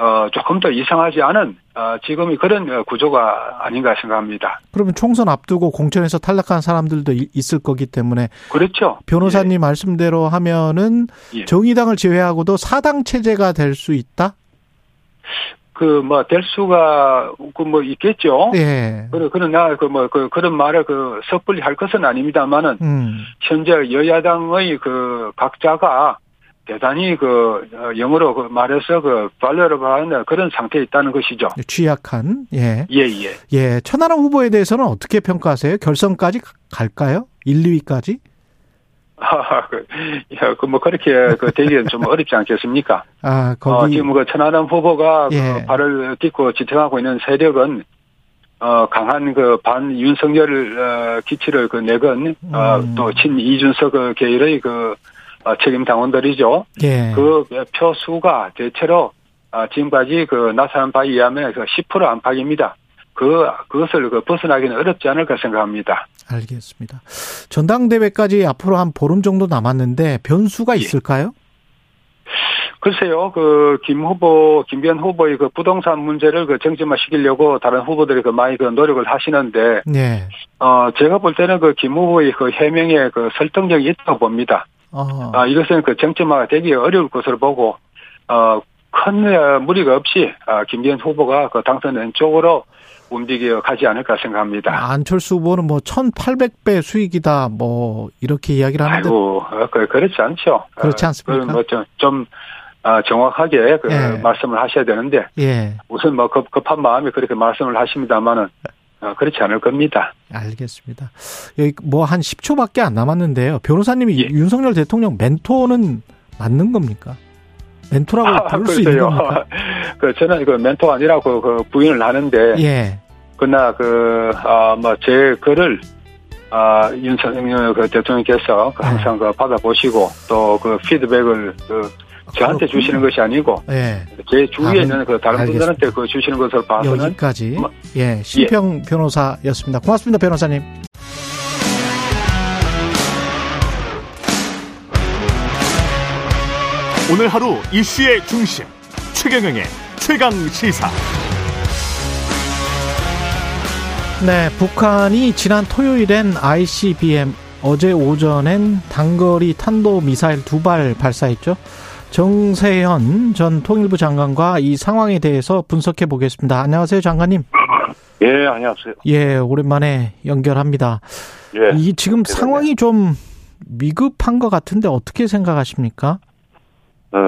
어, 조금 더 이상하지 않은 어, 지금이 그런 구조가 아닌가 생각합니다. 그러면 총선 앞두고 공천에서 탈락한 사람들도 이- 있을 거기 때문에 그렇죠. 변호사님 말씀대로 하면은 예. 정의당을 제외하고도 사당 체제가 될 수 있다? 그 뭐 될 수가 그 뭐 있겠죠. 예. 그러 그러나 그뭐 그 그런 말을 그 섣불리 할 것은 아닙니다만은 음. 현재 여야당의 그 각자가 대단히 그 어, 영어로 그 말해서 그 발레르바는 그런 상태에 있다는 것이죠. 취약한 예. 예 예. 예. 천하람 후보에 대해서는 어떻게 평가하세요? 결선까지 가- 갈까요? 1, 2위까지? 아, 그, 야, 그, 뭐, 그렇게, 그, 되기는 좀 어렵지 않겠습니까? 아, 어, 거기 지금 그, 천하람 후보가 예. 그 발을 딛고 지탱하고 있는 세력은, 어, 강한 그, 반 윤석열, 어, 기치를 그, 내건, 어, 음. 또, 친 이준석 그 계열의 그, 어, 책임 당원들이죠. 예. 그 표수가 대체로, 아, 지금까지 그, 나사한 바에 의하면 그10% 안팎입니다. 그, 그것을 그, 벗어나기는 어렵지 않을까 생각합니다. 알겠습니다. 전당대회까지 앞으로 한 보름 정도 남았는데 변수가 예. 있을까요? 글쎄요, 그, 김 후보, 김변 후보의 그 부동산 문제를 그 정점화 시키려고 다른 후보들이 그 많이 그 노력을 하시는데, 네. 어, 제가 볼 때는 그 김 후보의 그 해명에 그 설득력이 있다고 봅니다. 어. 아, 이것은 그 정점화가 되기 어려울 것으로 보고, 어, 큰 어, 무리가 없이, 아, 김변 후보가 그 당선된 쪽으로 움직여 가지 않을까 생각합니다. 안철수 후보는 뭐 1,800배 수익이다 뭐 이렇게 이야기를 하는데 아이고, 어, 그, 그렇지 않죠. 그렇지 않습니까? 어, 뭐 좀, 좀, 아, 정확하게 그 예. 말씀을 하셔야 되는데, 예. 우선 뭐 급, 급한 마음에 그렇게 말씀을 하십니다만은 어, 그렇지 않을 겁니다. 알겠습니다. 여기 뭐 한 10초밖에 안 남았는데요. 변호사님이 예. 윤석열 대통령 멘토는 맞는 겁니까? 멘토라고 부를 수 있는 겁니까? 그 저는 그 멘토가 아니라고 그 부인을 하는데 예. 그러나 그아뭐제 글을 아 윤석열 그 대통령께서 그 항상 그 받아보시고 또 그 피드백을 그 저한테 그렇군요. 주시는 것이 아니고 예. 제 주위에 있는 그 다른 알겠습니다. 분들한테 그 주시는 것을 봐서는 여기까지 뭐- 예 신평 변호사였습니다. 고맙습니다, 변호사님. 오늘 하루 이슈의 중심 최경영의 최강 시사 네, 북한이 지난 토요일엔 ICBM 어제 오전엔 단거리 탄도 미사일 두 발 발사했죠. 정세현 전 통일부 장관과 이 상황에 대해서 분석해 보겠습니다. 안녕하세요, 장관님. 예, 안녕하세요. 예, 오랜만에 연결합니다. 예. 이 지금. 상황이 좀 미급한 것 같은데 어떻게 생각하십니까? 어,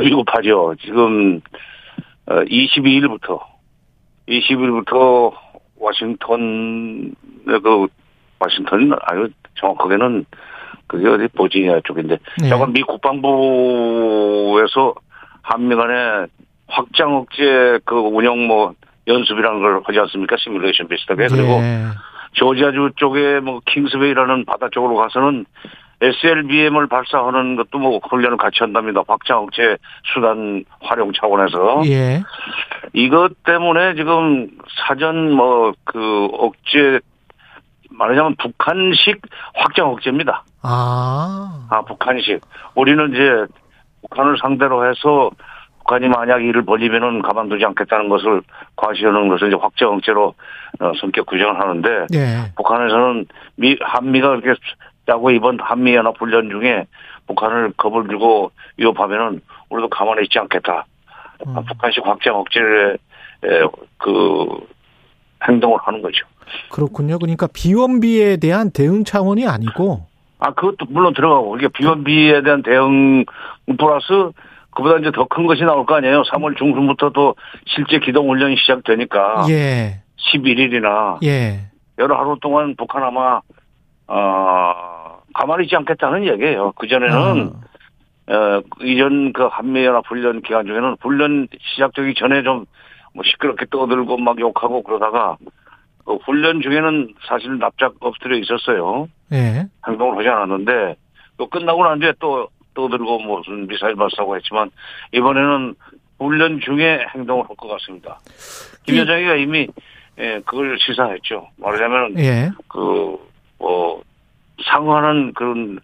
위급하죠. 지금, 어, 22일부터, 20일부터 워싱턴, 그, 워싱턴, 아유, 정확하게는 그게 어디 버지니아 쪽인데, 네. 약간 미 국방부에서 한미 간에 확장 억제 그 운영 뭐 연습이라는 걸 하지 않습니까? 시뮬레이션 비슷하게. 그리고 예. 조지아주 쪽에 뭐 킹스베이라는 바다 쪽으로 가서는 SLBM을 발사하는 것도 뭐 훈련을 같이 한답니다. 확장 억제 수단 활용 차원에서. 예. 이것 때문에 지금 사전 뭐 그 억제 말하자면 북한식 확장 억제입니다. 아. 아, 북한식. 우리는 이제 북한을 상대로 해서 북한이 만약 이를 벌리면은 가만두지 않겠다는 것을 과시하는 것을 이제 확정 억제로 어, 성격 규정을 하는데 예. 북한에서는 미 한미가 이렇게 짜고 이번 한미 연합 훈련 중에 북한을 겁을 들고 위협하면은 우리도 가만히 있지 않겠다. 음. 아, 북한식 확장 억제의 에, 그 행동을 하는 거죠. 그렇군요. 그러니까 비원비에 대한 대응 차원이 아니고 아, 그것도 물론 들어가고, 이게 비원비에 대한 대응 플러스, 그보다 이제 더 큰 것이 나올 거 아니에요. 3월 중순부터 도 실제 기동 훈련이 시작되니까. 예. 11일이나 예. 여러 하루 동안 북한 아마, 어, 가만히 있지 않겠다는 얘기예요. 그전에는, 아, 어, 이전 그 한미연합 훈련 기간 중에는 훈련 시작되기 전에 좀 뭐 시끄럽게 떠들고 막 욕하고 그러다가 그 훈련 중에는 사실 납작 엎드려 있었어요. 예. 행동을 하지 않았는데 또 끝나고 난 뒤에 또 떠들고 무슨 미사일 발사고 했지만 이번에는 훈련 중에 행동을 할 것 같습니다. 김 이- 여장이가 이미 예, 그걸 시사했죠. 말하자면 예. 그뭐 상응하는 그런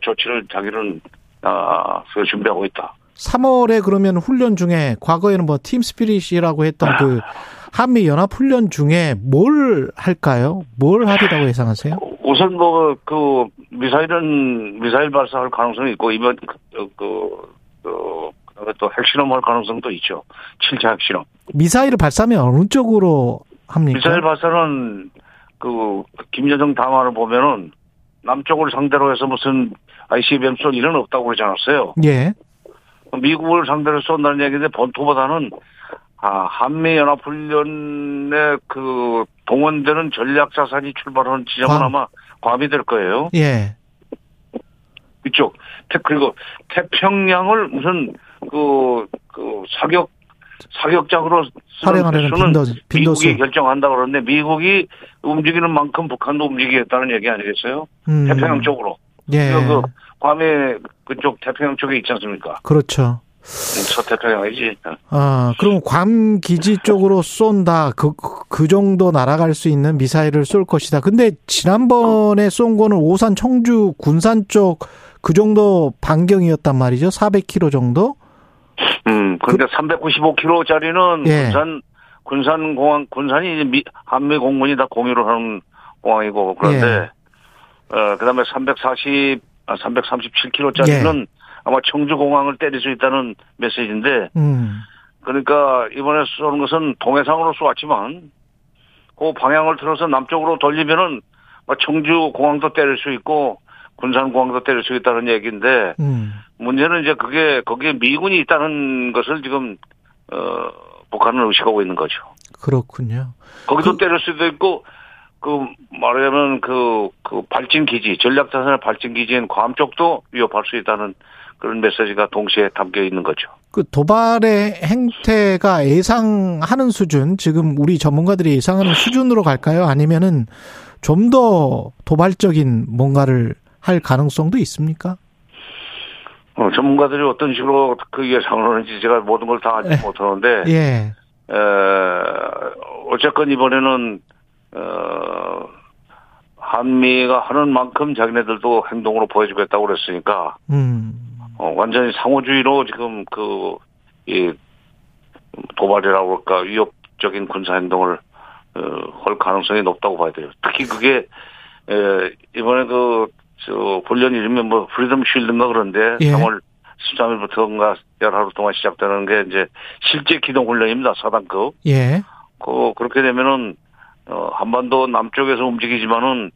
조치를 자기는 아, 그 준비하고 있다. 3월에 그러면 훈련 중에 과거에는 뭐 팀스피릿이라고 했던 그 한미 연합 훈련 중에 뭘 할까요? 뭘 하리라고 예상하세요? 우선 뭐 그 미사일은 미사일 발사할 가능성이 있고 이번 그, 그, 그 또 핵실험할 가능성도 있죠. 7차 핵실험. 미사일을 발사하면 어느 쪽으로 합니까? 미사일 발사는 그 김여정 담화를 보면은 남쪽을 상대로 해서 무슨 ICBM 쏠 일은 없다고 그러지 않았어요. 예. 미국을 상대로 쏜다는 얘기인데 본토보다는 아, 한미연합훈련에 그 동원되는 전략 자산이 출발하는 지점은 아. 아마 괌이 될 거예요. 예. 이쪽. 태- 그리고 태평양을 무슨 그, 그 사격, 사격장으로 활용하려는 빈도, 빈도수. 미국이 결정한다 그러는데 미국이 움직이는 만큼 북한도 움직이겠다는 얘기 아니겠어요? 음. 태평양 쪽으로. 예. 그 괌에 그쪽 태평양 쪽에 있지 않습니까? 그렇죠. 서태평양이지. 아, 그럼 괌 기지 쪽으로 쏜다. 그, 그 정도 날아갈 수 있는 미사일을 쏠 것이다. 근데 지난번에 쏜 거는 오산 청주 군산 쪽 그 정도 반경이었단 말이죠. 400km 정도? 음, 그러니까 395km짜리는 예. 군산 군산 공항 군산이 이제 미, 한미 공군이 다 공유를 하는 공항이고 그런데 예. 어 그 다음에 340 아, 337km짜리는 아마 청주 공항을 때릴 수 있다는 메시지인데 음. 그러니까 이번에 쏘는 것은 동해상으로 쏘았지만 그 방향을 틀어서 남쪽으로 돌리면은 뭐 청주 공항도 때릴 수 있고 군산 공항도 때릴 수 있다는 얘기인데 음. 문제는 이제 그게 거기에 미군이 있다는 것을 지금 어 북한은 의식하고 있는 거죠. 그렇군요. 거기도 그- 때릴 수도 있고 그 말하자면 그, 그 발진 기지 전략 자산의 발진 기지인 괌 쪽도 위협할 수 있다는 그런 메시지가 동시에 담겨 있는 거죠. 그 도발의 행태가 예상하는 수준, 지금 우리 전문가들이 예상하는 수준으로 갈까요? 아니면은 좀 더 도발적인 뭔가를 할 가능성도 있습니까? 어, 전문가들이 어떤 식으로 그 예상을 하는지 제가 모든 걸 다 알지 못하는데 예. 에, 어쨌건 이번에는 어, 한미가 하는 만큼 자기네들도 행동으로 보여주겠다고 그랬으니까 음. 어, 완전히 상호주의로 지금 그, 이, 도발이라고 할까, 위협적인 군사행동을, 어, 할 가능성이 높다고 봐야 돼요. 특히 그게, 에, 이번에 그, 저, 훈련 이름이 뭐, Freedom Shield인가 그런데, 예. 3월 13일부터인가 열 하루 동안 시작되는 게 이제 실제 기동 훈련입니다. 사단급. 예. 그, 그렇게 되면은, 어, 한반도 남쪽에서 움직이지만은,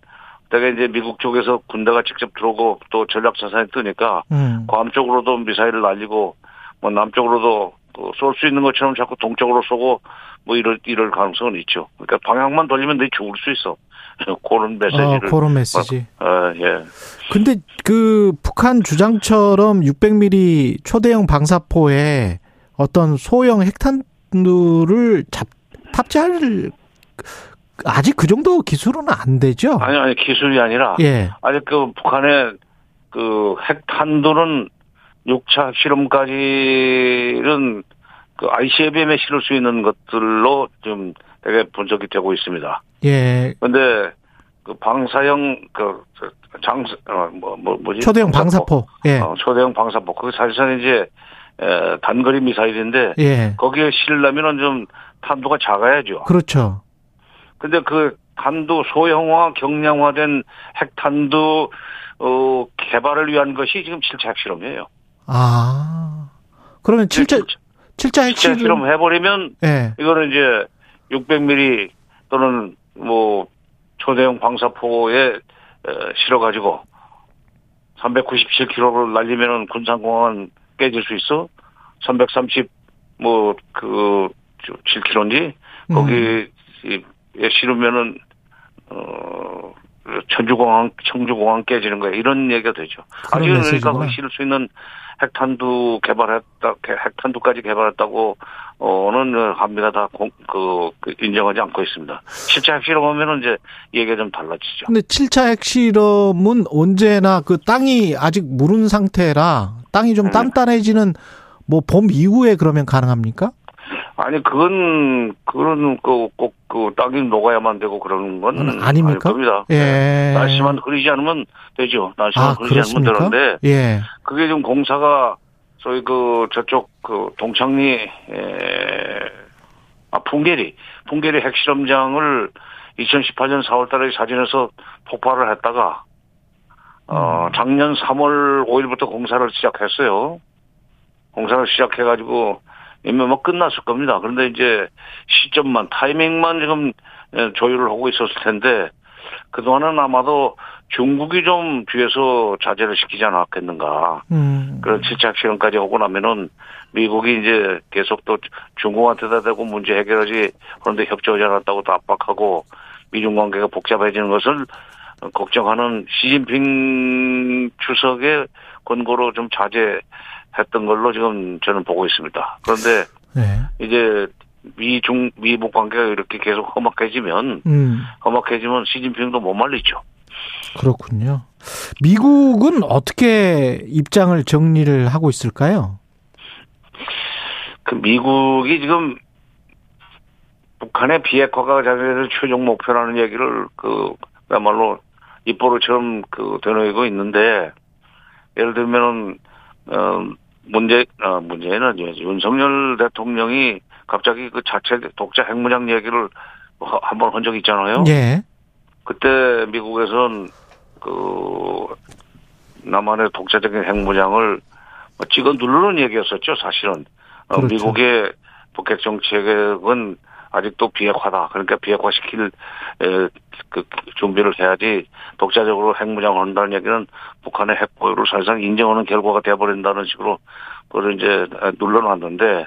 되게 이제 미국 쪽에서 군대가 직접 들어오고 또 전략 자산이 뜨니까 음. 괌 쪽으로도 미사일을 날리고 뭐 남쪽으로도 그 쏠 수 있는 것처럼 자꾸 동쪽으로 쏘고 뭐 이럴 이럴 가능성은 있죠. 그러니까 방향만 돌리면 내 죽을 수 있어. 그런 어, 메시지를. 그런 메시지. 어, 예. 근데 그 북한 주장처럼 600mm 초대형 방사포에 어떤 소형 핵탄두를 잡, 탑재할 아직 그 정도 기술은 안 되죠? 아니 아니 기술이 아니라 예. 아직 그 북한의 그 핵탄두는 6차 실험까지는 그 ICBM에 실을 수 있는 것들로 좀 되게 분석이 되고 있습니다. 예. 근데 그 방사형 그 장, 어, 뭐, 뭐, 뭐지? 초대형 방사포. 예. 어, 초대형 방사포. 그 사실상 이제 에, 단거리 미사일인데 예. 거기에 실려면은 좀 탄두가 작아야죠. 그렇죠. 근데 그 탄두 소형화 경량화된 핵탄두 어, 개발을 위한 것이 지금 7차 핵실험이에요. 아. 그러면 7차, 7차 7차 핵실험. 핵실험 해버리면 예. 이거는 이제 600mm 또는 뭐 초대형 방사포에 에, 실어가지고 397km를 날리면은 군산공항은 깨질 수 있어. 330 뭐 그 7km인지 거기에 실으면은 어 천주공항 청주공항 깨지는 거야 이런 얘기가 되죠. 아직은 그러니까. 거기 실을 수 있는 핵탄두 개발했다 핵탄두까지 개발했다고 어는 한미가 다그 그 인정하지 않고 있습니다. 실제 핵실험 하면은 이제 얘기가 좀 달라지죠. 근데 7차 핵실험은 언제나 그 땅이 아직 무른 상태라 땅이 좀 음. 단단해지는 뭐 봄 이후에 그러면 가능합니까? 아니 그건 그런 그꼭 그 땅이 녹아야만 되고 그러는 건 음, 아닙니까? 겁니다. 예. 날씨만 흐리지 않으면 되죠. 날씨만 아, 흐리지 않으면 그렇습니까? 되는데 예. 그게 좀 공사가 저희 그 저쪽 그 동창리 에, 아 풍계리 풍계리 핵실험장을 2018년 4월달에 사진에서 폭발을 했다가 어 작년 3월 5일부터 공사를 시작했어요. 공사를 시작해가지고 이미 뭐 끝났을 겁니다. 그런데 이제 시점만 타이밍만 지금 예, 조율을 하고 있었을 텐데 그동안은 아마도 중국이 좀 뒤에서 자제를 시키지 않았겠는가. 음. 그런 질착 실험까지 하고 나면은 미국이 이제 계속 또 중국한테 다 대고 문제 해결하지 그런데 협조하지 않았다고 또 압박하고 미중 관계가 복잡해지는 것을 걱정하는 시진핑 주석의 권고로 좀 자제 했던 걸로 지금 저는 보고 있습니다. 그런데 네. 이제 미중 미북 관계가 이렇게 계속 험악해지면 음. 험악해지면 시진핑도 못 말리죠. 그렇군요. 미국은 어떻게 입장을 정리를 하고 있을까요? 그 미국이 지금 북한의 비핵화가 자기들 최종 목표라는 얘기를 그 그야말로 입보로처럼 그 되뇌이고 있는데 예를 들면은 어 문제 어 문제는 이제 윤석열 대통령이 갑자기 그 자체 독자 핵무장 얘기를 한 번 한 적이 있잖아요. 예. 그때 미국에선 그 남한의 독자적인 핵무장을 뭐 찍어 누르는 얘기였었죠, 사실은. 어, 그렇죠. 미국의 북핵 정책은 아직도 비핵화다. 그러니까 비핵화 시킬 에, 그 준비를 해야지 독자적으로 핵무장을 한다는 얘기는 북한의 핵 보유를 사실상 인정하는 결과가 돼버린다는 식으로 그걸 이제 눌러놨는데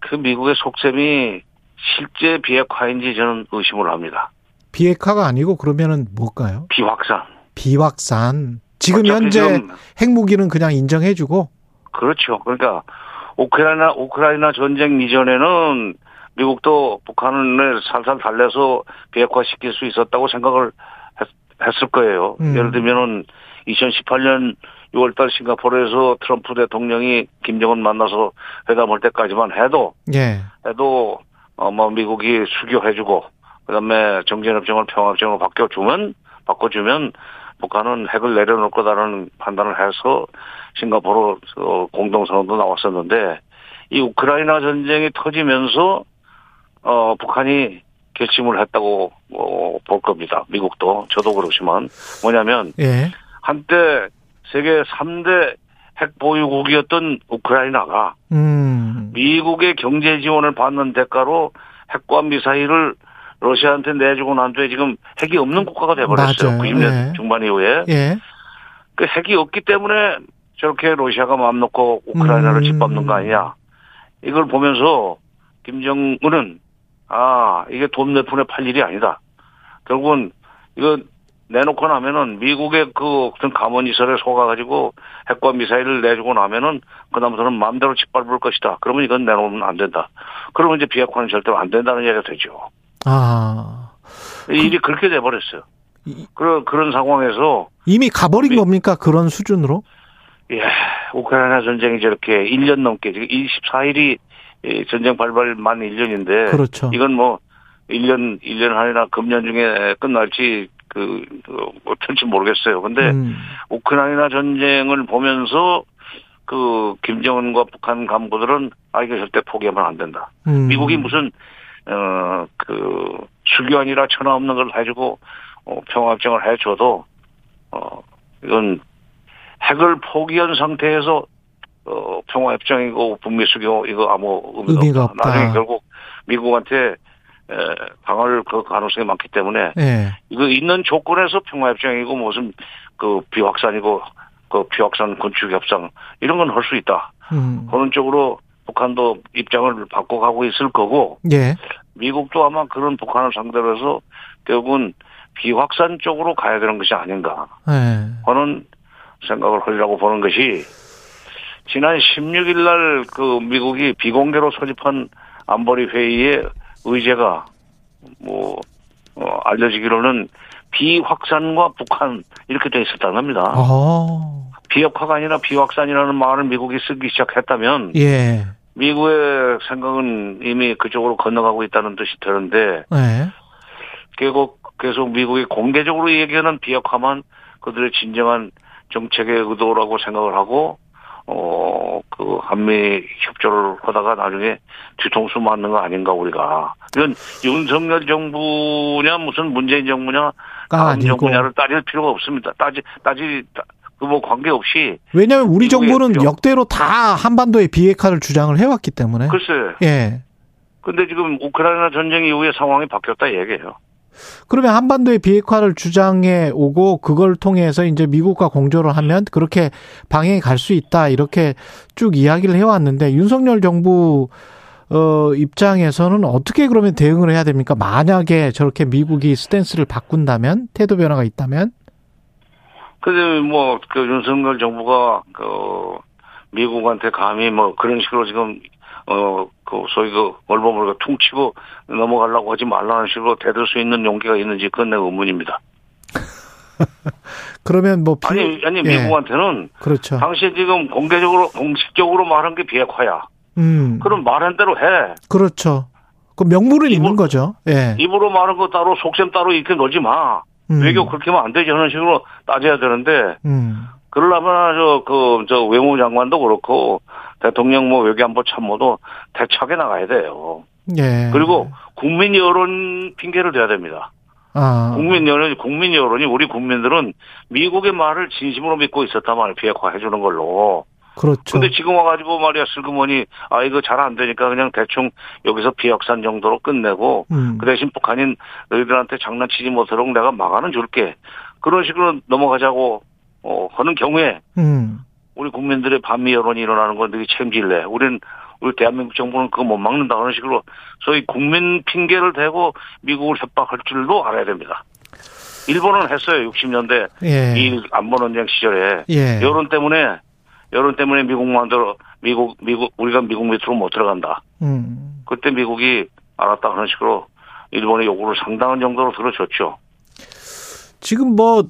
그 미국의 속셈이 실제 비핵화인지 저는 의심을 합니다. 비핵화가 아니고 그러면은 뭘까요? 비확산. 비확산. 지금 현재 지금 핵무기는 그냥 인정해주고 그렇죠. 그러니까 우크라이나 우크라이나 전쟁 이전에는 미국도 북한을 살살 달래서 비핵화시킬 수 있었다고 생각을 했, 을 거예요. 음. 예를 들면은 2018년 6월달 싱가포르에서 트럼프 대통령이 김정은 만나서 회담할 때까지만 해도 예. 해도 어뭐 미국이 수교해주고 그다음에 정전협정을 평화협정으로 바꿔주면 바꿔주면 북한은 핵을 내려놓을 거다라는 판단을 해서 싱가포르 어, 공동선언도 나왔었는데 이 우크라이나 전쟁이 터지면서 어 북한이 결심을 했다고 어, 볼 겁니다. 미국도 저도 그렇지만 뭐냐면 예. 한때 세계 3대 핵 보유국이었던 우크라이나가 음. 미국의 경제 지원을 받는 대가로 핵과 미사일을 러시아한테 내주고 난 뒤에 지금 핵이 없는 국가가 돼버렸어요. 맞아요. 90년 예. 중반 이후에. 예. 그 핵이 없기 때문에 저렇게 러시아가 마음 놓고 우크라이나를 음. 짓밟는 거 아니냐. 이걸 보면서 김정은은 아, 이게 돈 몇 푼에 팔 일이 아니다. 결국은 이거 내놓고 나면은 미국의 그 어떤 감언이설에 속아가지고 핵과 미사일을 내주고 나면은 그다음부터는 마음대로 짓밟을 것이다. 그러면 이건 내놓으면 안 된다. 그러면 이제 비핵화는 절대로 안 된다는 얘기가 되죠. 아. 이 일이 그 렇게 돼버렸어요. 그런 그런 상황에서 이미 가버린 미- 겁니까? 그런 수준으로? 예, 우크라이나 전쟁이 저렇게 1년 넘게 지금 24일이 전쟁 발발 만 1년인데 그렇죠. 이건 뭐 1년 1년 아니라 금년 중에 끝날지 그, 그 어떨지 모르겠어요. 근데 음, 우크라이나 전쟁을 보면서 그 김정은과 북한 간부들은 아 이거 절대 포기하면 안 된다. 음. 미국이 무슨 어 그 수교안이라 천하 없는 걸 해주고 어, 평화협정을 해줘도 어 이건 핵을 포기한 상태에서 어 평화협정이고 북미 수교 이거 아무 의미가, 의미가 없다. 없다. 나중에 결국 미국한테 에, 당할 그 가능성이 많기 때문에 예. 이거 있는 조건에서 평화협정이고 무슨 그 비확산이고 그 비확산 건축 협상 이런 건 할 수 있다. 음. 그런 쪽으로 북한도 입장을 바꿔가고 있을 거고 예. 미국도 아마 그런 북한을 상대로 해서 결국은 비확산 쪽으로 가야 되는 것이 아닌가 예. 하는 생각을 하리라고 보는 것이 지난 16일 날 그 미국이 비공개로 소집한 안보리 회의의 의제가 뭐 어, 알려지기로는 비확산과 북한 이렇게 돼 있었다는 겁니다. 어. 비핵화가 아니라 비확산이라는 말을 미국이 쓰기 시작했다면 예. 미국의 생각은 이미 그쪽으로 건너가고 있다는 뜻이 드는데 예. 계속 계속 미국이 공개적으로 얘기하는 비핵화만 그들의 진정한 정책의 의도라고 생각을 하고 어 그 한미 협조를 하다가 나중에 뒤통수 맞는 거 아닌가 우리가 이건 윤석열 정부냐 무슨 문재인 정부냐 다음 아니고. 정부냐를 따질 필요가 없습니다. 따지 따지 그 뭐 관계 없이 왜냐하면 우리 정부는 정- 역대로 다 한반도의 비핵화를 주장을 해왔기 때문에. 글쎄 예. 근데 지금 우크라이나 전쟁 이후에 상황이 바뀌었다 얘기해요. 그러면 한반도의 비핵화를 주장해 오고 그걸 통해서 이제 미국과 공조를 하면 그렇게 방향이 갈 수 있다 이렇게 쭉 이야기를 해왔는데 윤석열 정부 어 입장에서는 어떻게 그러면 대응을 해야 됩니까? 만약에 저렇게 미국이 스탠스를 바꾼다면 태도 변화가 있다면 근데 뭐그 윤석열 정부가 그 미국한테 감히 뭐 그런 식으로 지금 어 그 소위 그 얼버무리가 퉁치고 넘어가려고 하지 말라는 식으로 대들 수 있는 용기가 있는지 그건 내 의문입니다. 그러면 뭐 비- 아니 아니 예, 미국한테는 그렇죠. 당시 지금 공개적으로 공식적으로 말한 게 비핵화야. 음 그럼 말한 대로 해. 그렇죠. 그 명물은 있는 이거- 거죠. 예. 입으로 말한 거 따로 속셈 따로 이렇게 놀지 마. 음. 외교 그렇게 하면 안 되지 하는 식으로 따져야 되는데 음. 그러려면 저그저 외무장관도 그렇고 대통령 뭐 외교안보 참모도 대차게 나가야 돼요. 예. 그리고 국민 여론 핑계를 대야 됩니다. 아. 국민 여론 국민 여론이 우리 국민들은 미국의 말을 진심으로 믿고 있었단 말이에요. 비핵화 해 주는 걸로. 그렇죠. 근데 지금 와가지고 말이야 슬그머니 아 이거 잘 안 되니까 그냥 대충 여기서 비확산 정도로 끝내고 음. 그 대신 북한인 너희들한테 장난치지 못하도록 내가 막아는 줄게. 그런 식으로 넘어가자고 어, 하는 경우에 음. 우리 국민들의 반미 여론이 일어나는 건 너희 책임질래. 우리는 우리 대한민국 정부는 그거 못 막는다 하는 식으로 소위 국민 핑계를 대고 미국을 협박할 줄도 알아야 됩니다. 일본은 했어요. 60년대 예. 이 안보 논쟁 시절에 예. 여론 때문에 여론 때문에 미국만 들어 미국 미국 우리가 미국 밑으로 못 들어간다. 음. 그때 미국이 알았다 하는 식으로 일본의 요구를 상당한 정도로 들어줬죠. 지금 뭐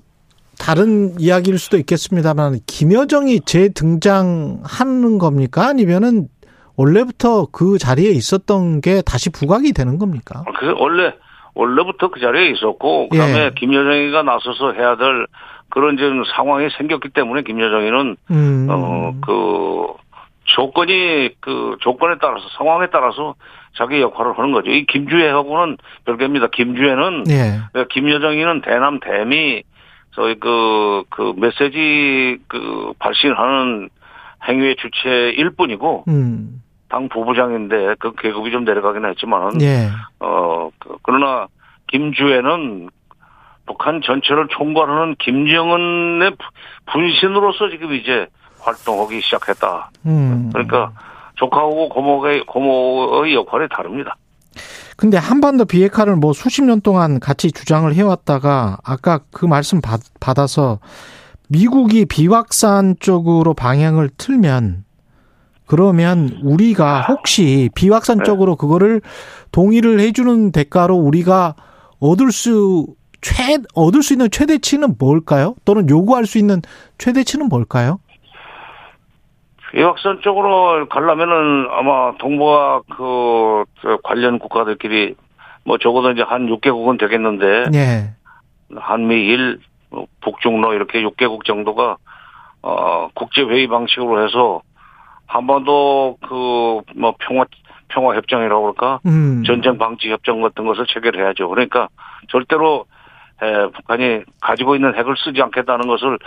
다른 이야기일 수도 있겠습니다만 김여정이 재등장하는 겁니까? 아니면은 원래부터 그 자리에 있었던 게 다시 부각이 되는 겁니까? 그 원래 원래부터 그 자리에 있었고 그다음에 예. 김여정이가 나서서 해야 될 그런 지금 상황이 생겼기 때문에 김여정이는 음. 어그 조건이 그 조건에 따라서 상황에 따라서 자기 역할을 하는 거죠. 이 김주혜하고는 별개입니다. 김주혜는 예. 김여정이는 대남 대미 저희 그, 그 메시지 그 발신하는 행위의 주체일 뿐이고 음. 당 부부장인데 그 계급이 좀 내려가긴 했지만 예. 어 그, 그러나 김주혜는 북한 전체를 총괄하는 김정은의 부- 분신으로서 지금 이제 활동하기 시작했다. 음. 그러니까 조카하고 고모의 고모의 역할이 다릅니다. 근데 한반도 비핵화를 뭐 수십 년 동안 같이 주장을 해왔다가 아까 그 말씀 받, 받아서 미국이 비확산 쪽으로 방향을 틀면 그러면 우리가 혹시 비확산 네. 쪽으로 그거를 동의를 해주는 대가로 우리가 얻을 수 최 얻을 수 있는 최대치는 뭘까요? 또는 요구할 수 있는 최대치는 뭘까요? 비확산 쪽으로 가려면은 아마 동북아 그 관련 국가들끼리 뭐 적어도 이제 한 6개국은 되겠는데 예. 한미일 뭐 북중로 이렇게 6개국 정도가 어 국제 회의 방식으로 해서 한반도 그 뭐 평화 평화 협정이라고 그럴까 음. 전쟁 방지 협정 같은 것을 체결해야죠. 그러니까 절대로 에, 북한이 가지고 있는 핵을 쓰지 않겠다는 것을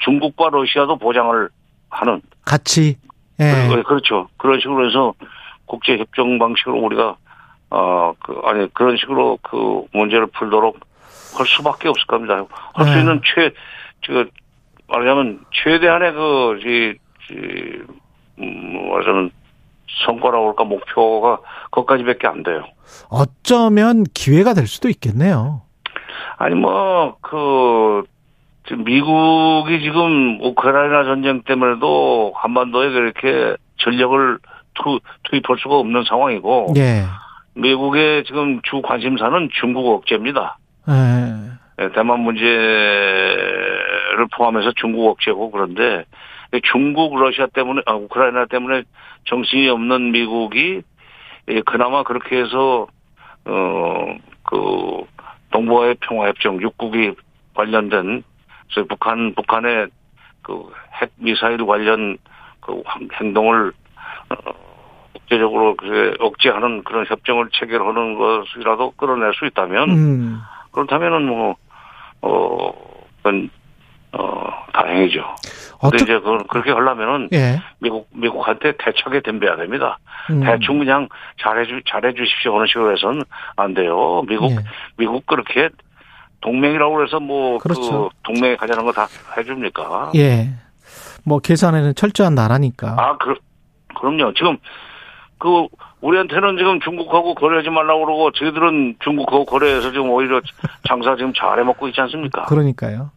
중국과 러시아도 보장을 하는 같이 예. 그- 그렇죠. 그런 식으로 해서 국제 협정 방식으로 우리가 어그 아니 그런 식으로 그 문제를 풀도록 할 수밖에 없을 겁니다. 할수 네. 있는 최저 말하자면 최대한의 그이 이, 음, 말하자면 성과라고 할까 목표가 거기까지밖에 안 돼요. 어쩌면 기회가 될 수도 있겠네요. 아니 뭐 그 미국이 지금 우크라이나 전쟁 때문에도 한반도에 그렇게 전력을 투, 투입할 수가 없는 상황이고 예. 미국의 지금 주 관심사는 중국 억제입니다. 예. 예, 대만 문제를 포함해서 중국 억제고 그런데 중국 러시아 때문에 아, 우크라이나 때문에 정신이 없는 미국이 예, 그나마 그렇게 해서 어그 동북아의 평화협정 육국이 관련된 그래서 북한 북한의 그 핵 미사일 관련 그 황- 행동을 어, 국제적으로 그 억제하는 그런 협정을 체결하는 것이라도 끌어낼 수 있다면 음. 그렇다면은 뭐, 어, 그건, 어, 다행이죠. 근데 이제 그, 그렇게 하려면은 예. 미국, 미국한테 대척에 덤벼야 됩니다. 음. 대충 그냥 잘해주, 잘해 주십시오. 하는 식으로 해서는 안 돼요. 미국, 예. 미국 그렇게 동맹이라고 해서 뭐, 그렇죠. 그, 동맹에 가자는 거 다 해줍니까? 예. 뭐 계산에는 철저한 나라니까. 아, 그, 그럼요. 지금, 그, 우리한테는 지금 중국하고 거래하지 말라고 그러고, 저희들은 중국하고 거래해서 지금 오히려 장사 지금 잘 해 먹고 있지 않습니까? 그러니까요.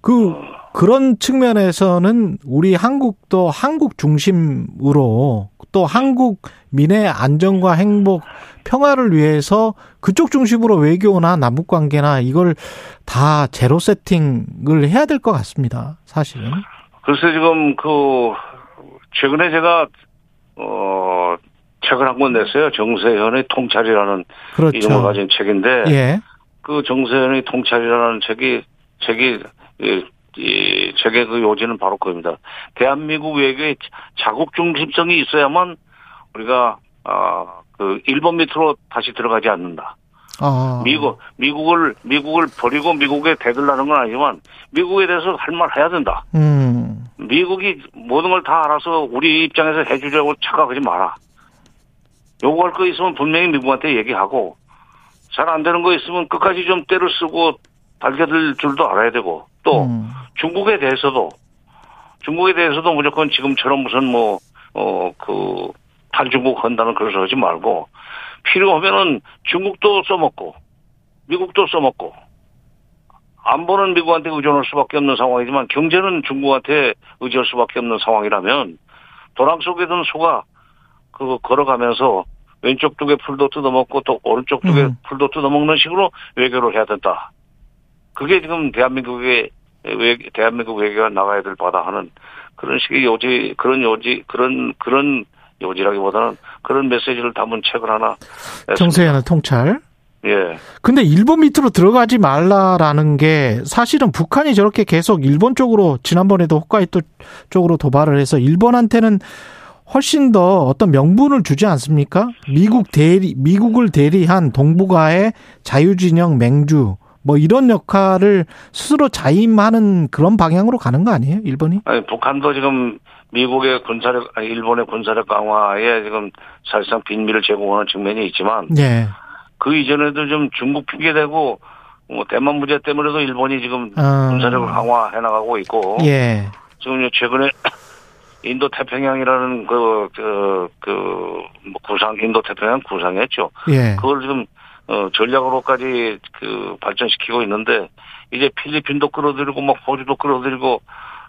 그 그런 측면에서는 우리 한국도 한국 중심으로 또 한국 민의 안정과 행복, 평화를 위해서 그쪽 중심으로 외교나 남북 관계나 이걸 다 제로 세팅을 해야 될 것 같습니다. 사실은. 글쎄 지금 그 최근에 제가 어 책을 한 권 냈어요. 정세현의 통찰이라는 이름을 그렇죠. 가진 책인데 예. 그 정세현의 통찰이라는 책이 책이 이, 이 책의 그 요지는 바로 그겁니다. 대한민국 외교에 자국 중심성이 있어야만 우리가 아그 일본 밑으로 다시 들어가지 않는다. 아. 미국 미국을 미국을 버리고 미국에 대들라는 건 아니지만 미국에 대해서 할 말 해야 된다. 음. 미국이 모든 걸 다 알아서 우리 입장에서 해주려고 착각하지 마라. 요구할 거 있으면 분명히 미국한테 얘기하고 잘 안 되는 거 있으면 끝까지 좀 때를 쓰고 달겨들 줄도 알아야 되고 또 음. 중국에 대해서도 중국에 대해서도 무조건 지금처럼 무슨 뭐 어 그 탈중국 한다는 그런 소리 하지 말고 필요하면은 중국도 써먹고 미국도 써먹고 안보는 미국한테 의존할 수밖에 없는 상황이지만 경제는 중국한테 의지할 수밖에 없는 상황이라면 도랑 속에 든 소가 그 걸어가면서 왼쪽 두개 풀도 뜯어먹고 또 오른쪽 두개 음. 풀도 뜯어먹는 식으로 외교를 해야 된다. 그게 지금 대한민국의 외 대한민국 외교가 나가야 될 바다 하는 그런 식의 요지 그런 요지 그런 그런 요지라기보다는 그런 메시지를 담은 책을 하나 냈습니다. 정세현의 통찰. 예. 근데 일본 밑으로 들어가지 말라라는 게 사실은 북한이 저렇게 계속 일본 쪽으로 지난번에도 홋카이도 쪽으로 도발을 해서 일본한테는 훨씬 더 어떤 명분을 주지 않습니까? 미국 대리 미국을 대리한 동북아의 자유진영 맹주 뭐 이런 역할을 스스로 자임하는 그런 방향으로 가는 거 아니에요? 일본이? 아니, 북한도 지금 미국의 군사력, 아니, 일본의 군사력 강화에 지금 사실상 빈미를 제공하는 측면이 있지만 예. 그 이전에도 좀 중국 핑계대고 뭐 대만 문제 때문에도 일본이 지금 아. 군사력을 강화해 나가고 있고 예. 지금 최근에 인도 태평양이라는 그, 그, 그, 뭐 구상, 인도 태평양 구상했죠. 예. 그걸 지금, 어, 전략으로까지 그 발전시키고 있는데, 이제 필리핀도 끌어들이고, 막 호주도 끌어들이고,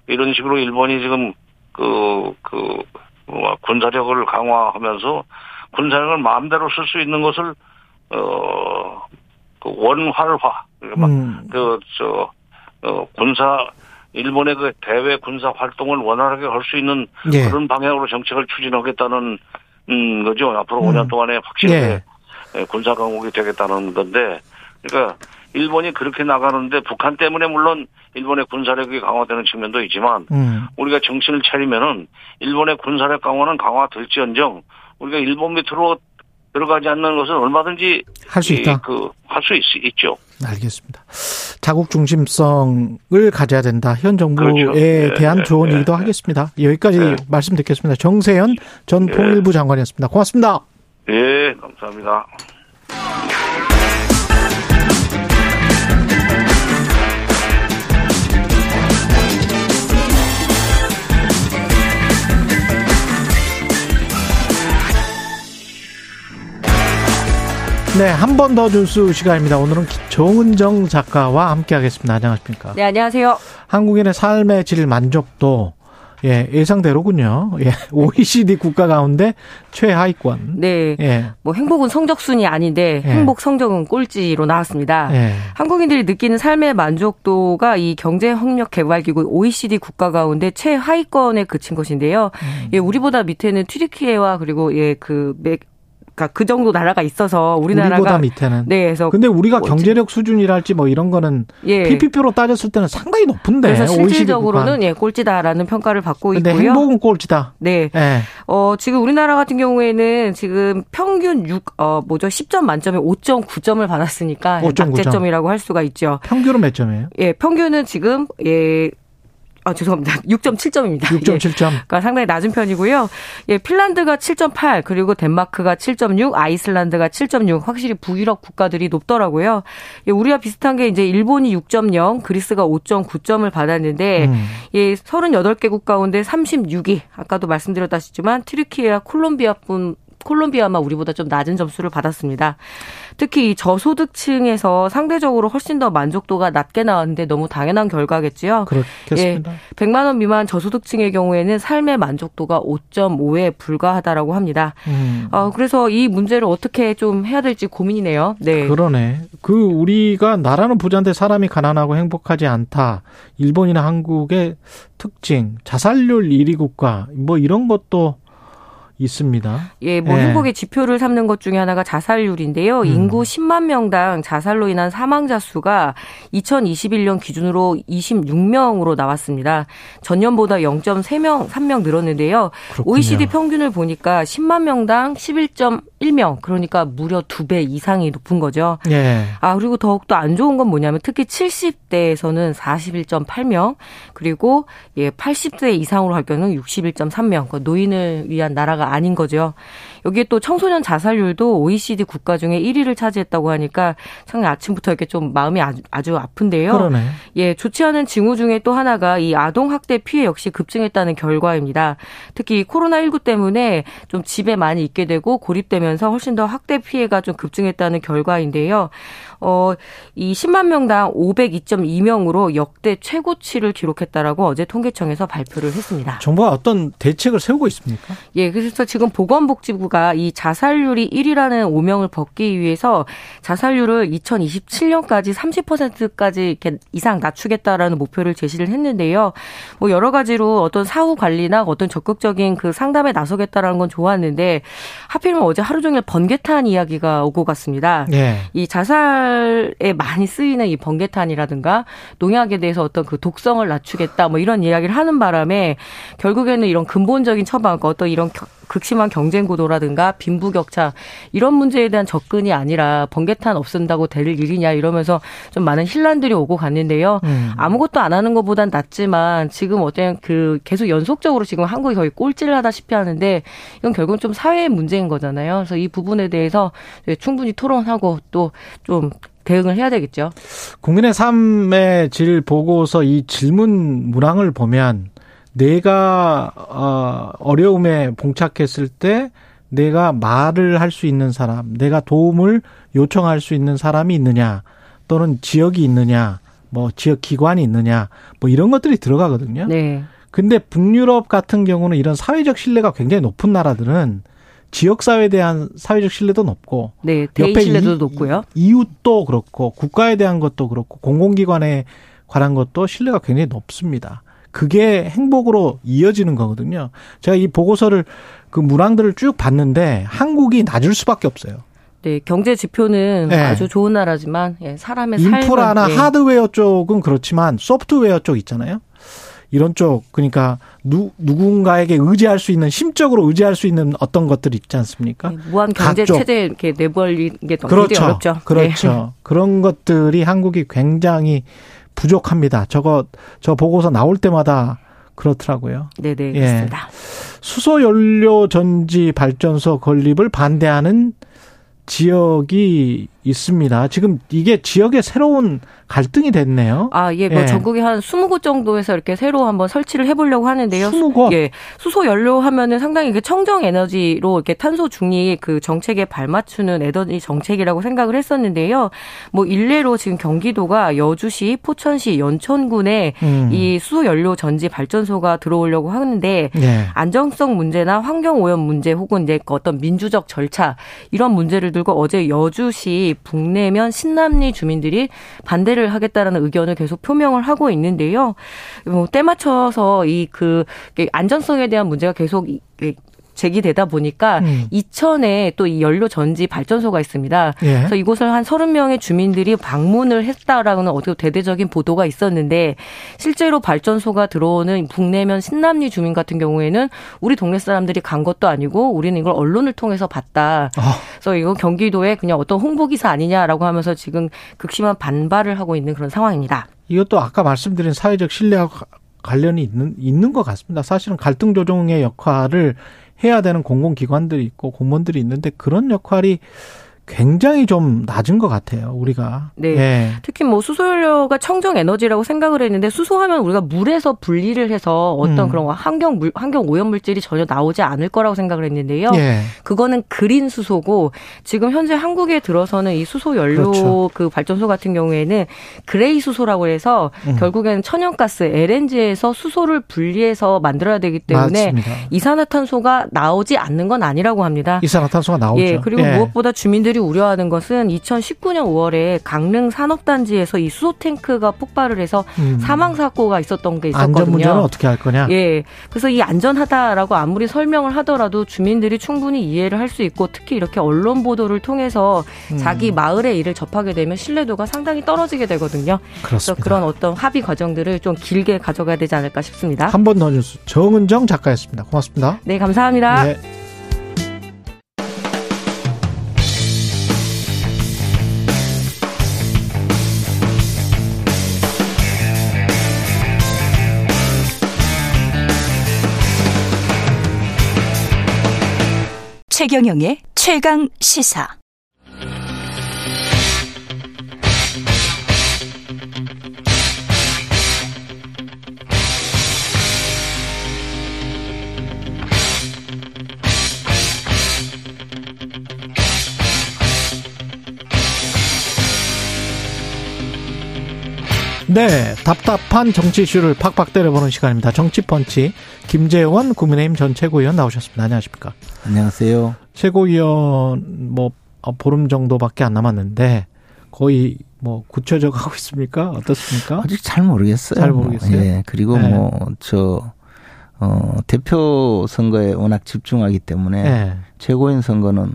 이런 식으로 일본이 지금 그, 그, 뭐 군사력을 강화하면서 군사력을 마음대로 쓸 수 있는 것을, 어, 그 원활화, 그러니까 음. 막그저 어, 군사 일본의 그 대외 군사 활동을 원활하게 할 수 있는 예. 그런 방향으로 정책을 추진하겠다는 음 거죠. 앞으로 음. 5년 동안에 확실하게 예. 군사 강국이 되겠다는 건데, 그러니까 일본이 그렇게 나가는데 북한 때문에 물론 일본의 군사력이 강화되는 측면도 있지만 음. 우리가 정신을 차리면은 일본의 군사력 강화는 강화될지언정 우리가 일본 밑으로 들어가지 않는 것은 얼마든지 할 수 있다. 그할 수 있죠. 알겠습니다. 자국 중심성을 가져야 된다. 현 정부에 그렇죠. 예, 대한 예, 조언이기도 예, 하겠습니다. 여기까지 예. 말씀 듣겠습니다. 정세현 전 예. 통일부 장관이었습니다. 고맙습니다. 예, 감사합니다. 네, 한 번 더 뉴스 시간입니다. 오늘은 정은정 작가와 함께 하겠습니다. 안녕하십니까? 네, 안녕하세요. 한국인의 삶의 질 만족도 예, 예상대로군요. 예, OECD 국가 가운데 최하위권. 네. 예, 뭐 행복은 성적순이 아닌데 예. 행복 성적은 꼴찌로 나왔습니다. 예. 한국인들이 느끼는 삶의 만족도가 이 경제협력개발기구 OECD 국가 가운데 최하위권에 그친 것인데요. 음. 예, 우리보다 밑에는 튀르키예와 그리고 예, 그 맥, 그러니까 그 정도 나라가 있어서 우리나라가 우리보다 밑에는. 네, 그래서 근데 우리가 꼴찌. 경제력 수준이랄지 뭐 이런 거는 예. PPP로 따졌을 때는 상당히 높은데. 그래서. 실질적으로는 예, 꼴찌다라는 평가를 받고 근데 있고요. 행복은 꼴찌다. 네. 예. 어, 지금 우리나라 같은 경우에는 지금 평균 6, 어, 뭐죠? 10점 만점에 5.9점을 받았으니까 5.9 점. 낙제점이라고 할 수가 있죠. 평균은 몇 점이에요? 예, 평균은 지금, 예, 아, 죄송합니다. 6.7점입니다. 6.7점. 그러니까 상당히 낮은 편이고요. 예, 핀란드가 7.8, 그리고 덴마크가 7.6, 아이슬란드가 7.6, 확실히 북유럽 국가들이 높더라고요. 예, 우리와 비슷한 게 이제 일본이 6.0, 그리스가 5.9점을 받았는데, 음. 예, 38개국 가운데 36위, 아까도 말씀드렸다시지만, 트리키예와 콜롬비아뿐, 콜롬비아만 우리보다 좀 낮은 점수를 받았습니다. 특히 이 저소득층에서 상대적으로 훨씬 더 만족도가 낮게 나왔는데 너무 당연한 결과겠지요. 그렇겠습니다. 예, 100만 원 미만 저소득층의 경우에는 삶의 만족도가 5.5에 불과하다라고 합니다. 음. 어, 그래서 이 문제를 어떻게 좀 해야 될지 고민이네요. 네. 그러네. 그 우리가 나라는 부자인데 사람이 가난하고 행복하지 않다. 일본이나 한국의 특징, 자살률 1위 국가 뭐 이런 것도 있습니다. 예, 뭐 예. 행복의 지표를 삼는 것 중에 하나가 자살률인데요. 음. 인구 10만 명당 자살로 인한 사망자 수가 2021년 기준으로 26명으로 나왔습니다. 전년보다 0.3명, 3명 늘었는데요. 그렇군요. OECD 평균을 보니까 10만 명당 11.1명, 그러니까 무려 두 배 이상이 높은 거죠. 예. 아, 그리고 더욱 더 안 좋은 건 뭐냐면 특히 70대에서는 41.8명, 그리고 예, 80세 이상으로 할 경우는 61.3명. 그 노인을 위한 나라가 아닌 거죠. 여기에 또 청소년 자살률도 OECD 국가 중에 1위를 차지했다고 하니까 참 아침부터 이렇게 좀 마음이 아주, 아주 아픈데요. 그러네. 예, 좋지 않은 징후 중에 또 하나가 이 아동 학대 피해 역시 급증했다는 결과입니다. 특히 코로나19 때문에 좀 집에 많이 있게 되고 고립되면서 훨씬 더 학대 피해가 좀 급증했다는 결과인데요. 어, 이 10만 명당 502.2명으로 역대 최고치를 기록했다라고 어제 통계청에서 발표를 했습니다. 정부가 어떤 대책을 세우고 있습니까? 예, 그래서 지금 보건복지부가 이 자살률이 1위라는 오명을 벗기 위해서 자살률을 2027년까지 30%까지 이렇게 이상 낮추겠다라는 목표를 제시를 했는데요. 뭐 여러 가지로 어떤 사후 관리나 어떤 적극적인 그 상담에 나서겠다라는 건 좋았는데 하필이면 어제 하루 종일 번개탄 이야기가 오고 갔습니다. 예. 이 자살 에 많이 쓰이는 이 번개탄이라든가 농약에 대해서 어떤 그 독성을 낮추겠다 뭐 이런 이야기를 하는 바람에 결국에는 이런 근본적인 처방, 어떤 이런 겨- 극심한 경쟁 구도라든가 빈부격차 이런 문제에 대한 접근이 아니라 번개탄 없앤다고 될 일이냐 이러면서 좀 많은 혼란들이 오고 갔는데요. 음. 아무것도 안 하는 것보단 낫지만 지금 어떤 그 계속 연속적으로 지금 한국이 거의 꼴찌를 하다시피 하는데 이건 결국은 좀 사회의 문제인 거잖아요. 그래서 이 부분에 대해서 충분히 토론하고 또 좀 대응을 해야 되겠죠. 국민의 삶의 질 보고서 이 질문 문항을 보면 내가 어, 어려움에 봉착했을 때 내가 말을 할 수 있는 사람, 내가 도움을 요청할 수 있는 사람이 있느냐, 또는 지역이 있느냐, 뭐 지역 기관이 있느냐, 뭐 이런 것들이 들어가거든요. 네. 근데 북유럽 같은 경우는 이런 사회적 신뢰가 굉장히 높은 나라들은 지역 사회에 대한 사회적 신뢰도 높고 네, 옆에 신뢰도 이- 높고요. 이웃도 그렇고 국가에 대한 것도 그렇고 공공기관에 관한 것도 신뢰가 굉장히 높습니다. 그게 행복으로 이어지는 거거든요. 제가 이 보고서를 그 문항들을 쭉 봤는데 한국이 낮을 수밖에 없어요. 네, 경제 지표는 네. 아주 좋은 나라지만 예, 사람의 인프라나 삶은 예, 하드웨어 쪽은 그렇지만 소프트웨어 쪽 있잖아요. 이런 쪽 그러니까 누, 누군가에게 의지할 수 있는 심적으로 의지할 수 있는 어떤 것들 있지 않습니까? 예, 무한 경제. 체제 이렇게 내버리는 게 너무 그렇죠. 어렵죠. 네. 그렇죠. 그런 것들이 한국이 굉장히 부족합니다. 저거 저 보고서 나올 때마다 그렇더라고요. 네, 네, 예. 그렇습니다. 수소 연료 전지 발전소 건립을 반대하는 지역이 있습니다. 지금 이게 지역의 새로운 갈등이 됐네요. 아, 예, 뭐 예. 전국에 한 20곳 정도에서 이렇게 새로 한번 설치를 해 보려고 하는데요. 20곳? 예, 수소 연료 하면은 상당히 이게 청정 에너지로 이렇게 탄소 중립 그 정책에 발맞추는 에너지 정책이라고 생각을 했었는데요. 뭐 일례로 지금 경기도가 여주시, 포천시, 연천군에 음. 이 수소 연료 전지 발전소가 들어오려고 하는데 예. 안정성 문제나 환경 오염 문제 혹은 이제 그 어떤 민주적 절차 이런 문제를 들고 어제 여주시 북내면 신남리 주민들이 반대를 하겠다라는 의견을 계속 표명을 하고 있는데요. 뭐 때 맞춰서 이 그 안전성에 대한 문제가 계속 제기되다 보니까 음. 이천에 또 이 연료 전지 발전소가 있습니다. 예. 그래서 이곳을 한 30명의 주민들이 방문을 했다라는 어떻게 대대적인 보도가 있었는데 실제로 발전소가 들어오는 북내면 신남리 주민 같은 경우에는 우리 동네 사람들이 간 것도 아니고 우리는 이걸 언론을 통해서 봤다. 아. 그래서 이거 경기도에 그냥 어떤 홍보 기사 아니냐라고 하면서 지금 극심한 반발을 하고 있는 그런 상황입니다. 이것도 아까 말씀드린 사회적 신뢰와 가- 관련이 있는 있는 것 같습니다. 사실은 갈등 조정의 역할을 해야 되는 공공기관들이 있고 공무원들이 있는데 그런 역할이 굉장히 좀 낮은 것 같아요. 우리가 네. 예. 특히 뭐 수소연료가 청정 에너지라고 생각을 했는데 수소하면 우리가 물에서 분리를 해서 어떤 음. 그런 환경 물, 환경 오염 물질이 전혀 나오지 않을 거라고 생각을 했는데요. 예. 그거는 그린 수소고 지금 현재 한국에 들어서는 이 수소 연료 그렇죠. 그 발전소 같은 경우에는 gray 수소라고 해서 음. 결국에는 천연가스 LNG에서 수소를 분리해서 만들어야 되기 때문에 맞습니다. 이산화탄소가 나오지 않는 건 아니라고 합니다. 이산화탄소가 나오죠. 예, 그리고 무엇보다 주민들이 우려하는 것은 2019년 5월에 강릉 산업단지에서 이 수소 탱크가 폭발을 해서 음. 사망 사고가 있었던 게 있었거든요. 안전 문제는 어떻게 할 거냐? 예. 그래서 이 안전하다라고 아무리 설명을 하더라도 주민들이 충분히 이해를 할 수 있고 특히 이렇게 언론 보도를 통해서 음. 자기 마을의 일을 접하게 되면 신뢰도가 상당히 떨어지게 되거든요. 그래서 그렇습니다. 그런 어떤 합의 과정들을 좀 길게 가져가야 되지 않을까 싶습니다. 한 번 더 뉴스 정은정 작가였습니다. 고맙습니다. 네, 감사합니다. 예. 최경영의 최강 시사. 네, 답답한 정치 이슈를 팍팍 때려보는 시간입니다. 정치펀치 김재원 국민의힘 전 최고위원 나오셨습니다. 안녕하십니까? 안녕하세요. 최고위원 뭐 어, 보름 정도밖에 안 남았는데 거의 뭐 굳혀져 가고 있습니까? 어떻습니까? 아직 잘 모르겠어요. 잘 모르겠어요. 예. 그리고 네. 뭐 저 어, 대표 선거에 워낙 집중하기 때문에 네. 최고위원 선거는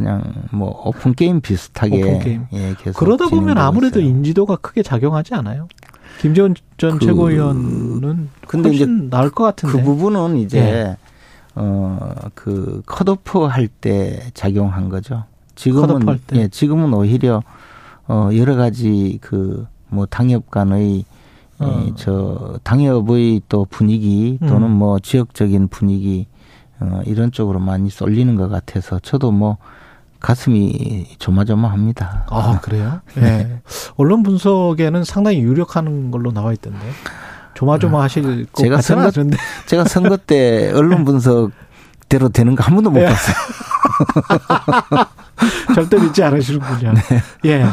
그냥 뭐 open game 비슷하게 open game. 예, 계속 그러다 보면 아무래도 있어요. 인지도가 크게 작용하지 않아요? 김재원 전 그- 최고위원은 근데 이제 훨씬 나을 것 같은데. 그 부분은 이제 예. 어그 컷오프 할 때 작용한 거죠. 지금은 컷오프 할 때. 예, 지금은 오히려 어 여러 가지 그 뭐 당협 간의 어. 예, 저 당협의 또 분위기 또는 음. 뭐 지역적인 분위기 어 이런 쪽으로 많이 쏠리는 것 같아서 저도 뭐 가슴이 조마조마합니다. 아 그래요? 예. 네. 언론 분석에는 상당히 유력한 걸로 나와 있던데 조마조마 하실 것 제가 같지는 선거 않은데. 제가 선거 때 언론 분석대로 되는 거 한 번도 못 네. 봤어요. 절대 믿지 않으시는군요. 네. 예.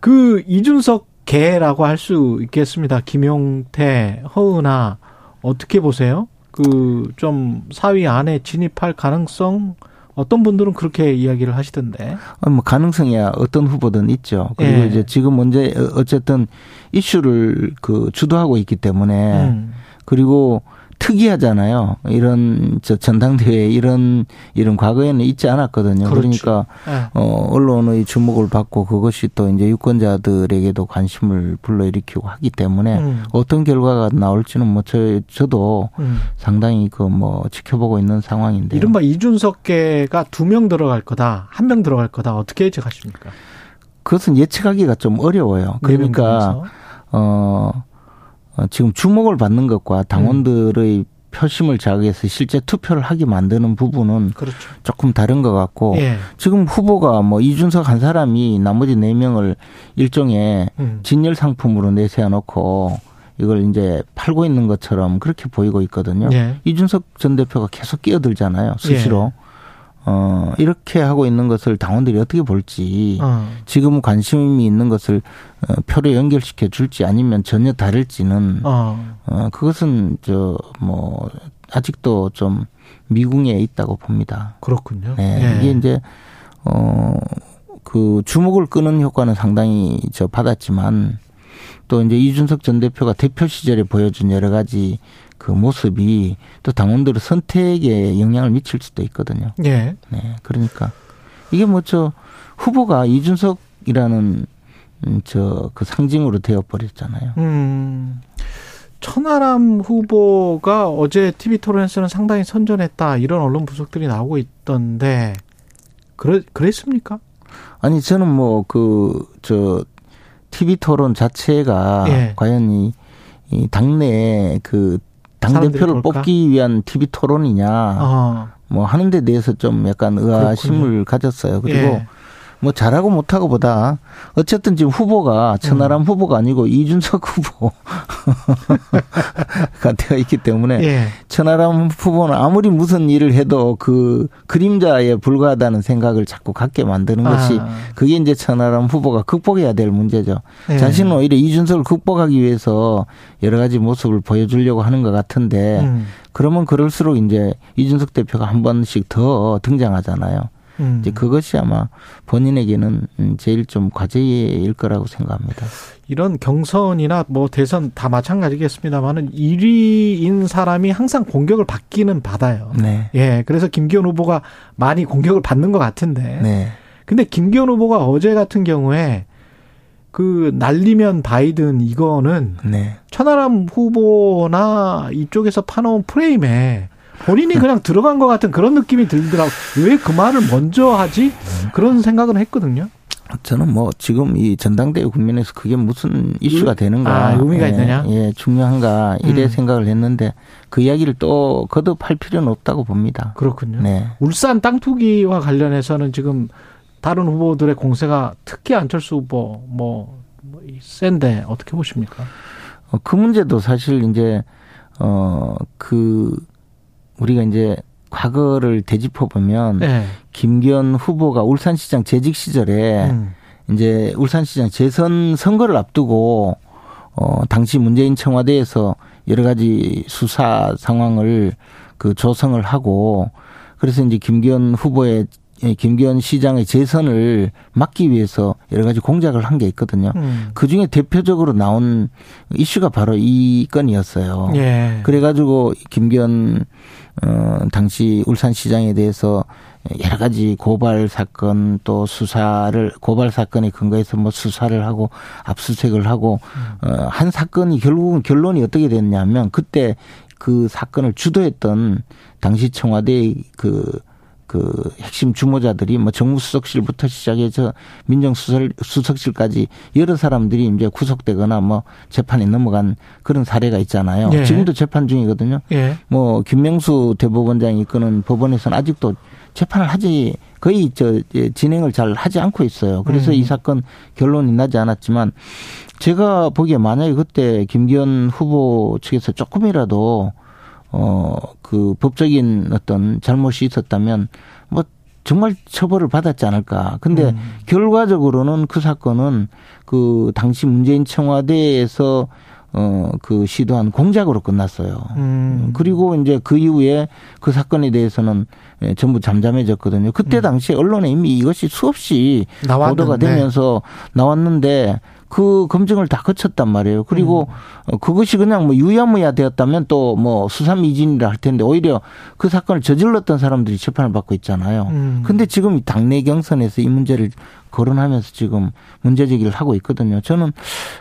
그 이준석 개라고 할 수 있겠습니다. 김용태, 허은아 어떻게 보세요? 그 좀 사위 안에 진입할 가능성 어떤 분들은 그렇게 이야기를 하시던데. 어, 뭐 가능성이야 어떤 후보든 있죠. 그리고 예. 이제 지금 문제 어쨌든 이슈를 그 주도하고 있기 때문에 음. 그리고 특이하잖아요. 이런 저 전당대회 이런 이런 과거에는 있지 않았거든요. 그렇죠. 그러니까 예. 어 언론의 주목을 받고 그것이 또 이제 유권자들에게도 관심을 불러일으키고 하기 때문에 음. 어떤 결과가 나올지는 뭐 저, 저도 음. 상당히 그 뭐 지켜보고 있는 상황인데. 이른바 이준석계가 두 명 들어갈 거다, 한 명 들어갈 거다. 어떻게 예측하십니까? 그것은 예측하기가 좀 어려워요. 그러니까 어, 지금 주목을 받는 것과 당원들의 표심을 자극해서 실제 투표를 하게 만드는 부분은 그렇죠. 조금 다른 것 같고 예. 지금 후보가 뭐 이준석 한 사람이 나머지 네 명을 일종의 음. 진열 상품으로 내세워 놓고 이걸 이제 팔고 있는 것처럼 그렇게 보이고 있거든요. 예. 이준석 전 대표가 계속 끼어들잖아요. 수시로. 예. 어, 이렇게 하고 있는 것을 당원들이 어떻게 볼지 어. 지금 관심이 있는 것을 어, 표로 연결시켜 줄지 아니면 전혀 다를지는 어. 어, 그것은 저 뭐 아직도 좀 미궁에 있다고 봅니다. 그렇군요. 네. 예. 이게 이제 어 그 주목을 끄는 효과는 상당히 저 받았지만 또 이제 이준석 전 대표가 대표 시절에 보여준 여러 가지 그 모습이 또 당원들의 선택에 영향을 미칠 수도 있거든요. 예. 네. 그러니까 이게 뭐 저 후보가 이준석이라는 저 그 상징으로 되어 버렸잖아요. 음. 천하람 후보가 어제 TV 토론에서는 상당히 선전했다 이런 언론 분석들이 나오고 있던데 그래 그랬습니까? 아니 저는 뭐 그 저 TV 토론 자체가 예. 과연 이, 이 당내 그 당대표를? 뽑기 위한 TV 토론이냐 어. 뭐 하는 데 대해서 좀 약간 의아심을 가졌어요. 그리고 예. 뭐 잘하고 못하고 보다 어쨌든 지금 후보가 천하람 음. 후보가 아니고 이준석 후보가 되어 있기 때문에 예. 천하람 후보는 아무리 무슨 일을 해도 그 그림자에 불과하다는 생각을 자꾸 갖게 만드는 것이 아. 그게 이제 천하람 후보가 극복해야 될 문제죠. 예. 자신은 오히려 이준석을 극복하기 위해서 여러 가지 모습을 보여주려고 하는 것 같은데 음. 그러면 그럴수록 이제 이준석 대표가 한 번씩 더 등장하잖아요. 음. 이제 그것이 아마 본인에게는 음, 제일 좀 과제일 거라고 생각합니다. 이런 경선이나 뭐 대선 다 마찬가지겠습니다만은 1위인 사람이 항상 공격을 받기는 받아요. 네. 예. 그래서 김기현 후보가 많이 공격을 받는 것 같은데. 네. 근데 김기현 후보가 어제 같은 경우에 그 날리면 바이든 이거는 네. 천하람 후보나 이쪽에서 파놓은 프레임에 본인이 그냥 들어간 것 같은 그런 느낌이 들더라고. 왜 그 말을 먼저 하지? 그런 생각은 했거든요. 저는 뭐 지금 이 전당대회 국면에서 그게 무슨 이슈가 되는가. 아, 의미가 예, 있느냐? 예, 중요한가. 이래 음. 생각을 했는데 그 이야기를 또 거듭할 필요는 없다고 봅니다. 그렇군요. 네. 울산 땅 투기와 관련해서는 지금 다른 후보들의 공세가 특히 안철수 후보 뭐, 뭐 센데 어떻게 보십니까? 어, 그 문제도 사실 이제 어그 우리가 이제 과거를 되짚어 보면 네. 김기현 후보가 울산시장 재직 시절에 음. 이제 울산시장 재선 선거를 앞두고 어 당시 문재인 청와대에서 여러 가지 수사 상황을 그 조성을 하고 그래서 이제 김기현 후보의 예, 김기현 시장의 재선을 막기 위해서 여러 가지 공작을 한 게 있거든요. 음. 그 중에 대표적으로 나온 이슈가 바로 이 건이었어요. 예. 그래가지고 김기현 어 당시 울산시장에 대해서 여러 가지 고발 사건 또 수사를 고발 사건에 근거해서 뭐 수사를 하고 압수수색을 하고 어 한 사건이 결국은 결론이 어떻게 됐냐면 그때 그 사건을 주도했던 당시 청와대의 그, 그 핵심 주모자들이 뭐 정무수석실부터 시작해서 민정수석실까지 여러 사람들이 이제 구속되거나 뭐 재판에 넘어간 그런 사례가 있잖아요. 예. 지금도 재판 중이거든요. 예. 뭐 김명수 대법원장이 이끄는 법원에서는 아직도 재판을 하지 거의 저 예, 진행을 잘 하지 않고 있어요. 그래서 음. 이 사건 결론이 나지 않았지만 제가 보기에 만약에 그때 김기현 후보 측에서 조금이라도 어 그 법적인 어떤 잘못이 있었다면 뭐 정말 처벌을 받았지 않을까. 근데 음. 결과적으로는 그 사건은 그 당시 문재인 청와대에서 어, 그 시도한 공작으로 끝났어요. 음. 그리고 이제 그 이후에 그 사건에 대해서는 예, 전부 잠잠해졌거든요. 그때 당시에 언론에 이미 이것이 수없이 나왔는데. 보도가 되면서 나왔는데 그 검증을 다 거쳤단 말이에요. 그리고 어, 그것이 그냥 뭐 유야무야 되었다면 또 뭐 수사미진이라 할 텐데 오히려 그 사건을 저질렀던 사람들이 재판을 받고 있잖아요. 음. 근데 지금 이 당내 경선에서 이 문제를 거론하면서 지금 문제 제기를 하고 있거든요. 저는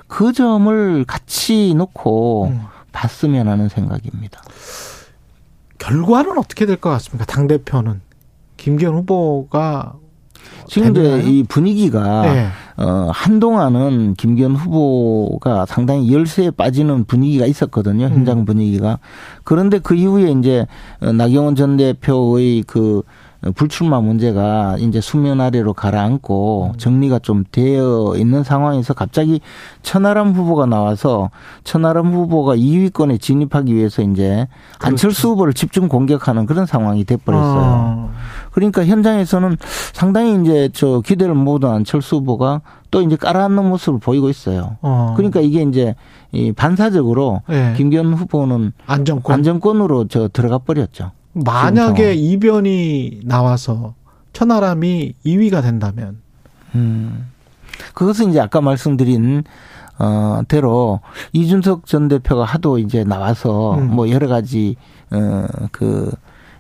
그 점을 같이 놓고 음. 봤으면 하는 생각입니다. 결과는 어떻게 될 것 같습니까? 당 대표는 김기현 후보가 지금 이제 되나요? 이 분위기가 네. 어 한동안은 김기현 후보가 상당히 열세에 빠지는 분위기가 있었거든요. 현장 음. 분위기가. 그런데 그 이후에 이제 어, 나경원 전 대표의 그 불출마 문제가 이제 수면 아래로 가라앉고 음. 정리가 좀 되어 있는 상황에서 갑자기 천하람 후보가 나와서 천하람 후보가 2위권에 진입하기 위해서 이제 안철수 후보를 집중 공격하는 그런 상황이 돼버렸어요. 그렇죠. 어. 그러니까 현장에서는 상당히 이제 저 기대를 모든 안철수 후보가 또 이제 깔아앉는 모습을 보이고 있어요. 어. 그러니까 이게 이제 이 반사적으로 네. 김기현 후보는 안정권. 안정권으로 저 들어가 버렸죠. 만약에 이변이 나와서 천하람이 2위가 된다면 음. 그것은 이제 아까 말씀드린 어 대로 이준석 전 대표가 하도 이제 나와서 음. 뭐 여러 가지 어 그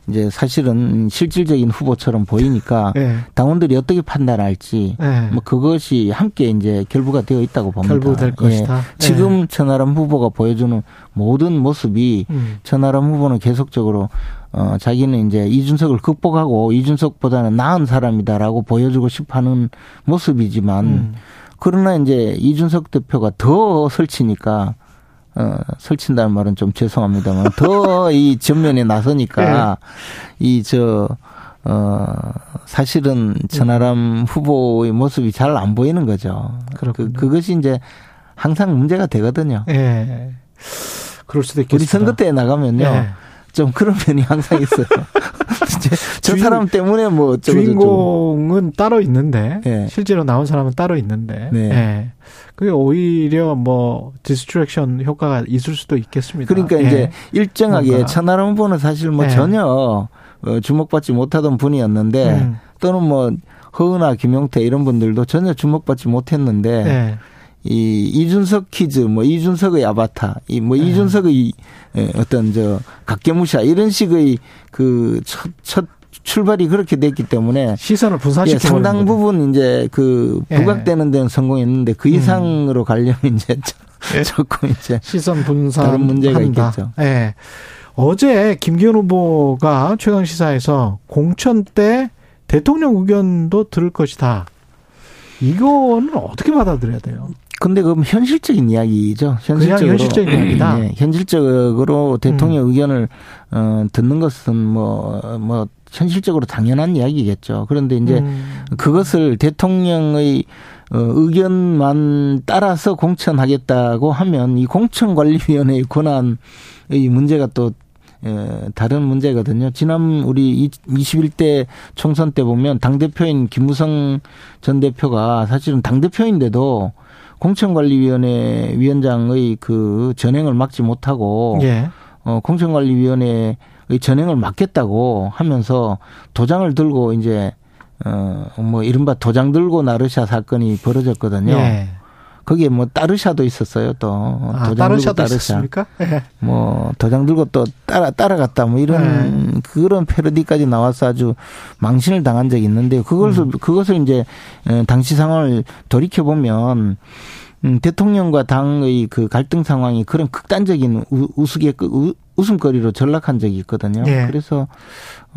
이제 사실은 실질적인 후보처럼 보이니까 네. 당원들이 어떻게 판단할지 네. 뭐 그것이 함께 이제 결부가 되어 있다고 봅니다. 결부될 예. 것이다. 네. 지금 천하람 후보가 보여주는 모든 모습이 음. 천하람 후보는 계속적으로 어 자기는 이제 이준석을 극복하고 이준석보다는 나은 사람이다라고 보여주고 싶어하는 모습이지만 음. 그러나 이제 이준석 대표가 더 설치니까 어 설친다는 말은 좀 죄송합니다만 더 이 전면에 나서니까 네. 이저 어, 사실은 천하람 후보의 모습이 잘 안 보이는 거죠. 그렇군요. 그, 그것이 이제 항상 문제가 되거든요. 예. 그럴 수도 있겠습니다. 우리 선거 때 나가면요. 예. 좀 그런 면이 항상 있어요. 저 주인- 사람 때문에 뭐. 주인공은 따로 있는데 예. 실제로 나온 사람은 따로 있는데 네. 예. 그게 오히려 뭐 distraction 효과가 있을 수도 있겠습니다. 그러니까 예. 이제 일정하게 뭔가. 천하람 후보는 사실 뭐 네. 전혀 어, 주목받지 못하던 분이었는데 음. 또는 뭐 허은아, 김용태 이런 분들도 전혀 주목받지 못했는데 예. 이 이준석 kids, 뭐 이준석의 아바타, 이 뭐 네. 이준석의 예, 어떤 저 가게무샤 이런 식의 그첫첫 출발이 그렇게 됐기 때문에 시선을 예, 분산시켜 상당 부분 이제 그 예. 부각되는 데는 성공했는데 그 이상으로 가려면 이제 조- 예. 조금 이제 시선 분산 다른 문제가 한다. 있겠죠. 예. 어제 김기현 후보가 최강 시사에서 공천 때 대통령 의견도 들을 것이다. 이거는 어떻게 받아들여야 돼요? 근데 그건 현실적인 이야기죠. 현실적으로. 현실적인 이야기다? 네, 현실적으로 대통령 의견을 어, 듣는 것은 뭐, 뭐, 현실적으로 당연한 이야기겠죠. 그런데 이제 음. 그것을 대통령의 어, 의견만 따라서 공천하겠다고 하면 이 공천관리위원회의 권한의 문제가 또 에, 다른 문제거든요. 지난 우리 21대 총선 때 보면 당대표인 김무성 전 대표가 사실은 당대표인데도 공천관리위원회 위원장의 그 전행을 막지 못하고 예. 어, 공천관리위원회의 전행을 막겠다고 하면서 도장을 들고 이제 어, 뭐 이른바 도장 들고 나르샤 사건이 벌어졌거든요. 예. 거기에 뭐 따르샤도 있었어요 또 아, 도장 다른 들고 샤도 따르샤. 있었습니까? 예. 뭐 도장 들고 또 따라 따라갔다 뭐 이런 네. 그런 패러디까지 나와서 아주 망신을 당한 적이 있는데 그것을 음. 그것을 이제 어, 당시 상황을 돌이켜 보면 음, 대통령과 당의 그 갈등 상황이 그런 극단적인 우, 우스개 우, 웃음거리로 전락한 적이 있거든요. 예. 그래서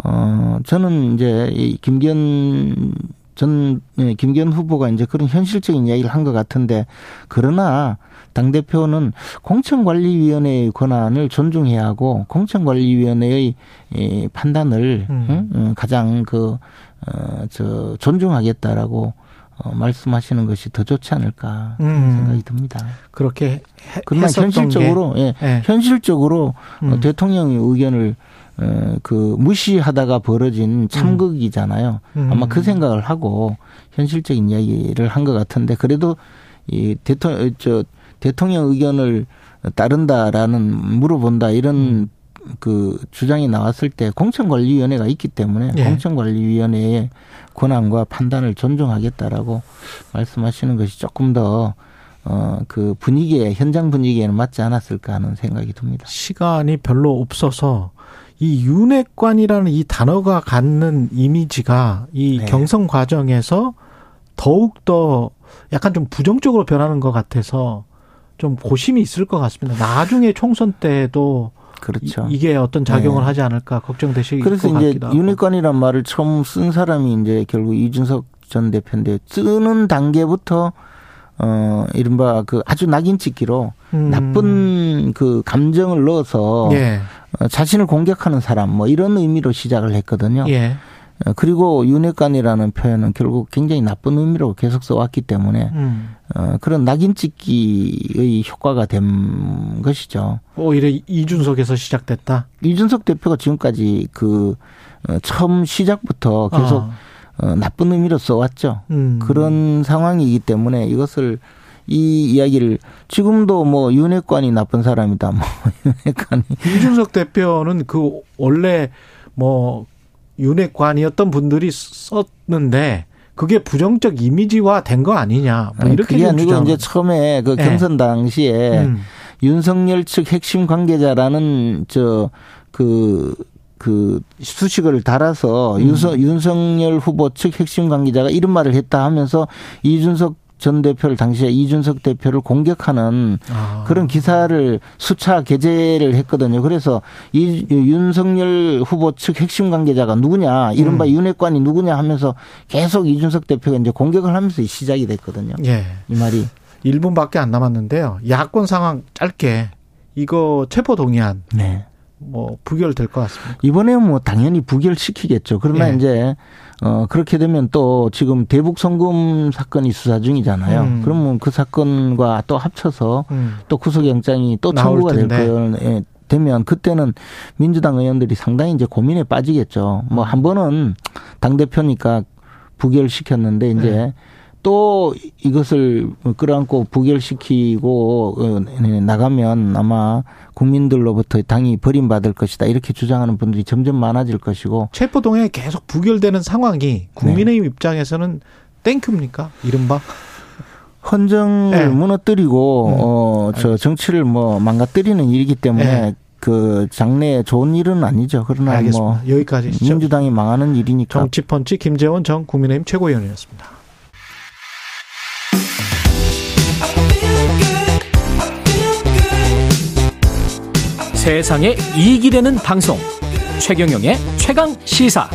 어 저는 이제 이 김기현 전 예, 김기현 후보가 이제 그런 현실적인 이야기를 한 것 같은데 그러나 당 대표는 공천관리위원회의 권한을 존중해야 하고 공천관리위원회의 이 판단을 음. 응? 어, 가장 그어저 존중하겠다라고 어, 말씀하시는 것이 더 좋지 않을까 음. 생각이 듭니다. 그렇게 해, 그러나 현실적으로 게, 예, 예. 현실적으로 어, 음. 대통령의 의견을 어, 그 무시하다가 벌어진 참극이잖아요. 음. 아마 그 생각을 하고 현실적인 이야기를 한 것 같은데 그래도 이 대통령 저 대통령 의견을 따른다라는 물어본다 이런 그 주장이 나왔을 때 공천관리위원회가 있기 때문에 예. 공천관리위원회의 권한과 판단을 존중하겠다라고 말씀하시는 것이 조금 더 어, 그 분위기에, 현장 분위기에는 맞지 않았을까 하는 생각이 듭니다. 시간이 별로 없어서 이 윤핵관이라는 이 단어가 갖는 이미지가 이 네. 경선 과정에서 더욱 더 약간 좀 부정적으로 변하는 것 같아서 좀 고심이 있을 것 같습니다. 나중에 총선 때도 그렇죠. 이, 게 어떤 작용을 네. 하지 않을까 걱정되실 것 그래서 이제 같기도 하고. 윤핵관이란 말을 처음 쓴 사람이 이제 결국 이준석 전 대표인데 쓰는 단계부터 어 이른바 그 아주 낙인 찍기로 음. 나쁜 그 감정을 넣어서 예. 어, 자신을 공격하는 사람 뭐 이런 의미로 시작을 했거든요. 예. 어, 그리고 윤핵관이라는 표현은 결국 굉장히 나쁜 의미로 계속 써왔기 때문에 음. 어, 그런 낙인 찍기의 효과가 된 것이죠. 오히려 이준석에서 시작됐다. 이준석 대표가 지금까지 그 어, 처음 시작부터 계속 어. 어, 나쁜 의미로 써왔죠. 음. 그런 상황이기 때문에 이것을 이 이야기를 지금도 뭐 윤핵관이 나쁜 사람이다. 뭐 윤핵관이 이준석 대표는 그 원래 뭐 윤핵관이었던 분들이 썼는데 그게 부정적 이미지화 된 거 아니냐. 뭐 아니, 이렇게 그게 좀 아니고. 이제 처음에 그 네. 경선 당시에 음. 윤석열 측 핵심 관계자라는 저그 그 수식어를 달아서 음. 윤석, 윤석열 후보 측 핵심 관계자가 이런 말을 했다 하면서 이준석 전 대표를 당시에 이준석 대표를 공격하는 아. 그런 기사를 수차 게재를 했거든요. 그래서 이 윤석열 후보 측 핵심 관계자가 누구냐, 이른바 음. 윤핵관이 누구냐 하면서 계속 이준석 대표가 이제 공격을 하면서 시작이 됐거든요. 예. 이 말이 1분밖에 안 남았는데요. 야권 상황 짧게 이거 체포 동의안 네. 뭐 부결될 것 같습니다. 이번에 뭐 당연히 부결시키겠죠. 그러나 예. 이제 어 그렇게 되면 또 지금 대북 송금 사건이 수사 중이잖아요. 음. 그러면 그 사건과 또 합쳐서 음. 또 구속영장이 또 청구가 될. 거예요. 예, 되면 그때는 민주당 의원들이 상당히 이제 고민에 빠지겠죠. 뭐 한 번은 당 대표니까 부결시켰는데 이제 네. 또 이것을 끌어안고 부결시키고 어, 나가면 아마 국민들로부터 당이 버림받을 것이다 이렇게 주장하는 분들이 점점 많아질 것이고 체포 동의안이 계속 부결되는 상황이 국민의힘 네. 입장에서는 thank you입니까? 이른바 헌정을 네. 무너뜨리고 음. 어 저 정치를 뭐 망가뜨리는 일이기 때문에 네. 그 장래에 좋은 일은 아니죠. 그러나 알겠습니다. 뭐 여기까지 죠 민주당이 망하는 일이니까 정치펀치 김재원 전 국민의힘 최고위원이었습니다. 세상에 이익이 되는 방송 최경영의 최강 시사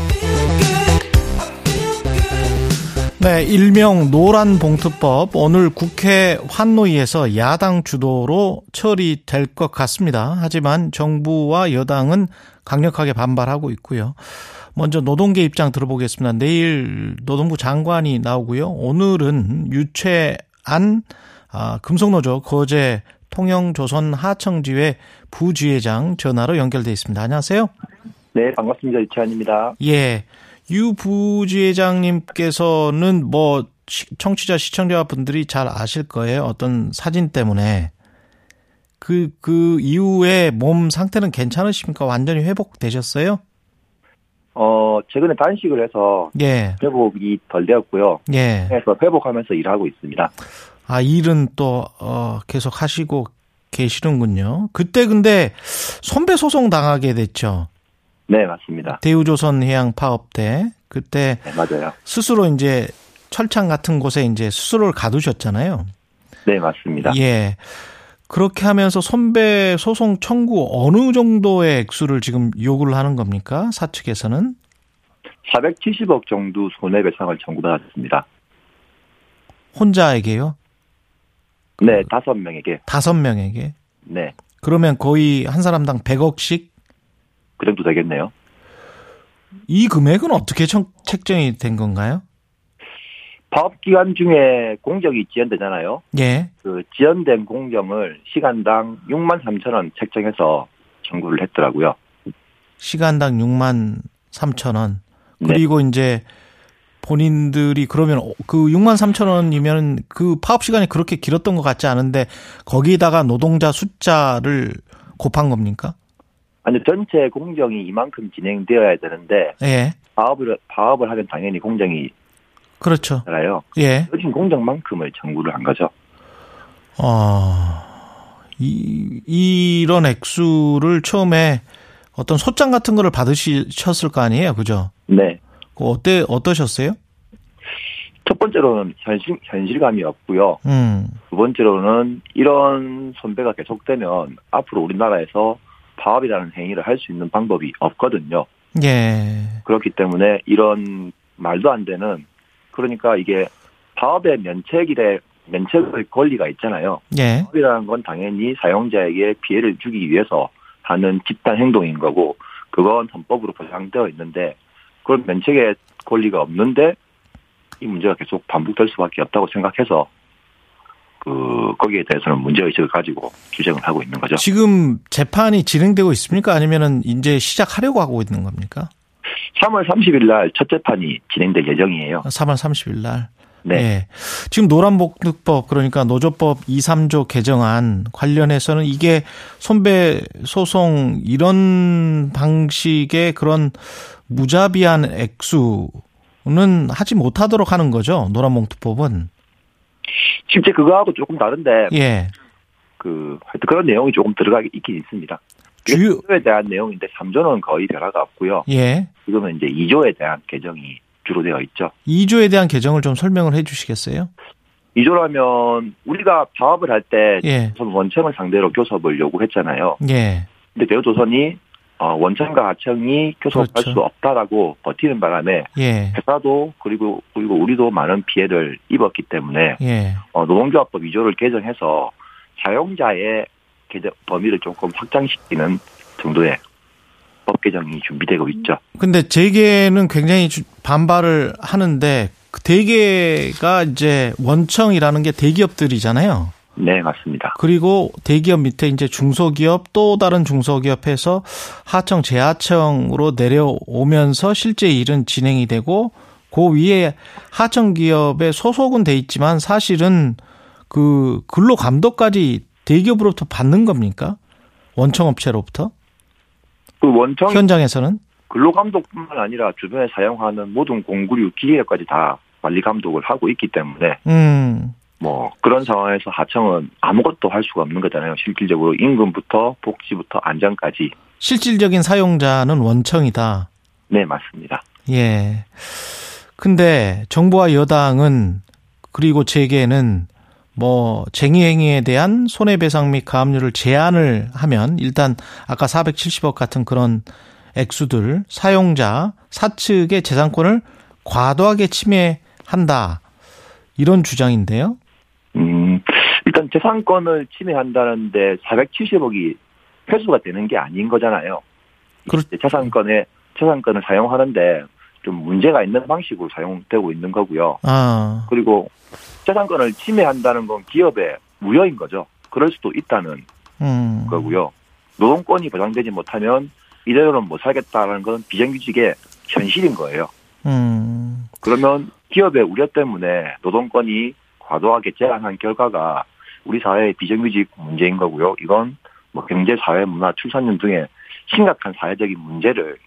네, 일명 노란 봉투법 오늘 국회 환노위에서 야당 주도로 처리될 것 같습니다. 하지만 정부와 여당은 강력하게 반발하고 있고요. 먼저 노동계 입장 들어보겠습니다. 내일 노동부 장관이 나오고요. 오늘은 유채안 아, 금속노조 거제 통영조선 하청지회 부지회장 전화로 연결돼 있습니다. 안녕하세요. 네, 반갑습니다. 유채환입니다. 예. 유 부지회장님께서는 뭐 시- 청취자 시청자분들이 잘 아실 거예요. 어떤 사진 때문에 그그 이후에 몸 상태는 괜찮으십니까? 완전히 회복되셨어요? 어, 최근에 단식을 해서 예. 회복이 덜 되었고요. 예. 그래서 회복하면서 일하고 있습니다. 아, 일은 또, 어, 계속 하시고 계시는군요. 그때 근데 손배 소송 당하게 됐죠. 네, 맞습니다. 대우조선 해양 파업 때. 그때 네, 맞아요. 스스로 이제 철창 같은 곳에 이제 스스로를 가두셨잖아요. 네, 맞습니다. 예. 그렇게 하면서 손배 소송 청구 어느 정도의 액수를 지금 요구를 하는 겁니까? 사측에서는? 470억 정도 손해배상을 청구받았습니다. 혼자에게요? 네, 다섯 명에게. 다섯 명에게? 네, 그러면 거의 한 사람당 100억씩? 그 정도 되겠네요. 이 금액은 어떻게 청, 책정이 된 건가요? 파업 기간 중에 공정이 지연되잖아요. 예. 그 지연된 공정을 시간당 6만 3천 원 책정해서 청구를 했더라고요. 시간당 6만 3천 원. 네. 그리고 이제 본인들이 그러면 그 6만 3천 원이면 그 파업 시간이 그렇게 길었던 것 같지 않은데 거기다가 노동자 숫자를 곱한 겁니까? 아니 전체 공정이 이만큼 진행되어야 되는데 예. 파업을 파업을 하면 당연히 공정이 그렇죠. 알아요. 예. 요즘 공정만큼을 청구를 한 거죠. 어, 이, 이런 액수를 처음에 어떤 소장 같은 거를 받으셨을 거 아니에요? 그죠? 네. 그 어때, 어떠셨어요? 첫 번째로는 현실, 현실감이 없고요. 음, 두 번째로는 이런 손배가 계속되면 앞으로 우리나라에서 파업이라는 행위를 할 수 있는 방법이 없거든요. 예. 그렇기 때문에 이런 말도 안 되는 그러니까 이게 파업의 면책일에 면책의 권리가 있잖아요. 예. 파업이라는 건 당연히 사용자에게 피해를 주기 위해서 하는 집단 행동인 거고 그건 헌법으로 보장되어 있는데 그런 면책의 권리가 없는데 이 문제가 계속 반복될 수밖에 없다고 생각해서 그 거기에 대해서는 문제 의식을 가지고 규정을 하고 있는 거죠. 지금 재판이 진행되고 있습니까? 아니면은 이제 시작하려고 하고 있는 겁니까? 3월 30일 날 첫 재판이 진행될 예정이에요. 3월 30일 날. 네. 예. 지금 노란복득법 그러니까 노조법 2, 3조 개정안 관련해서는 이게 손배 소송 이런 방식의 그런 무자비한 액수는 하지 못하도록 하는 거죠. 노란봉투법은. 실제 그거하고 조금 다른데 예. 그 하여튼 그런 내용이 조금 들어가 있긴 있습니다. 주요- 1조에 대한 내용인데 3조는 거의 변화가 없고요. 예. 지금은 이제 2조에 대한 개정이 주로 되어 있죠. 2조에 대한 개정을 좀 설명을 해 주시겠어요? 2조라면 우리가 파업을 할때 예. 원청을 상대로 교섭을 요구했잖아요. 예. 근데 대우조선이 어, 원청과 하청이 교섭할 그렇죠. 수 없다라고 버티는 바람에 예. 회사도 그리고 그리고 우리도 많은 피해를 입었기 때문에 예. 어, 노동조합법 2조를 개정해서 사용자의 범위를 조금 확장시키는 정도의 법 개정이 준비되고 있죠. 근데 재계는 굉장히 주- 반발을 하는데 그 대개가 이제 원청이라는 게 대기업들이잖아요. 네, 맞습니다. 그리고 대기업 밑에 이제 중소기업 또 다른 중소기업에서 하청 재하청으로 내려오면서 실제 일은 진행이 되고 그 위에 하청 기업에 소속은 돼 있지만 사실은 그 근로 감독까지 대기업으로부터 받는 겁니까? 원청 업체로부터? 그 원청 현장에서는 근로 감독뿐만 아니라 주변에 사용하는 모든 공구류 기계까지 다 관리 감독을 하고 있기 때문에 음. 뭐 그런 상황에서 하청은 아무것도 할 수가 없는 거잖아요. 실질적으로 임금부터 복지부터 안전까지. 실질적인 사용자는 원청이다. 네, 맞습니다. 예. 근데 정부와 여당은 그리고 재계는 뭐 쟁의 행위에 대한 손해배상 및 가압류를 제한을 하면 일단 아까 470억 같은 그런 액수들 사용자 사측의 재산권을 과도하게 침해한다 이런 주장인데요. 음, 일단 재산권을 침해한다는데 470억이 회수가 되는 게 아닌 거잖아요. 그렇- 재산권에 재산권을 사용하는데 좀 문제가 있는 방식으로 사용되고 있는 거고요. 아, 그리고 재산권을 침해한다는 건 기업의 무효인 거죠. 그럴 수도 있다는 음, 거고요. 노동권이 보장되지 못하면 이대로는 못 살겠다라는 건 비정규직의 현실인 거예요. 음, 그러면 기업의 우려 때문에 노동권이 과도하게 제한한 결과가 우리 사회의 비정규직 문제인 거고요. 이건 뭐 경제, 사회, 문화, 출산율 등의 심각한 사회적인 문제를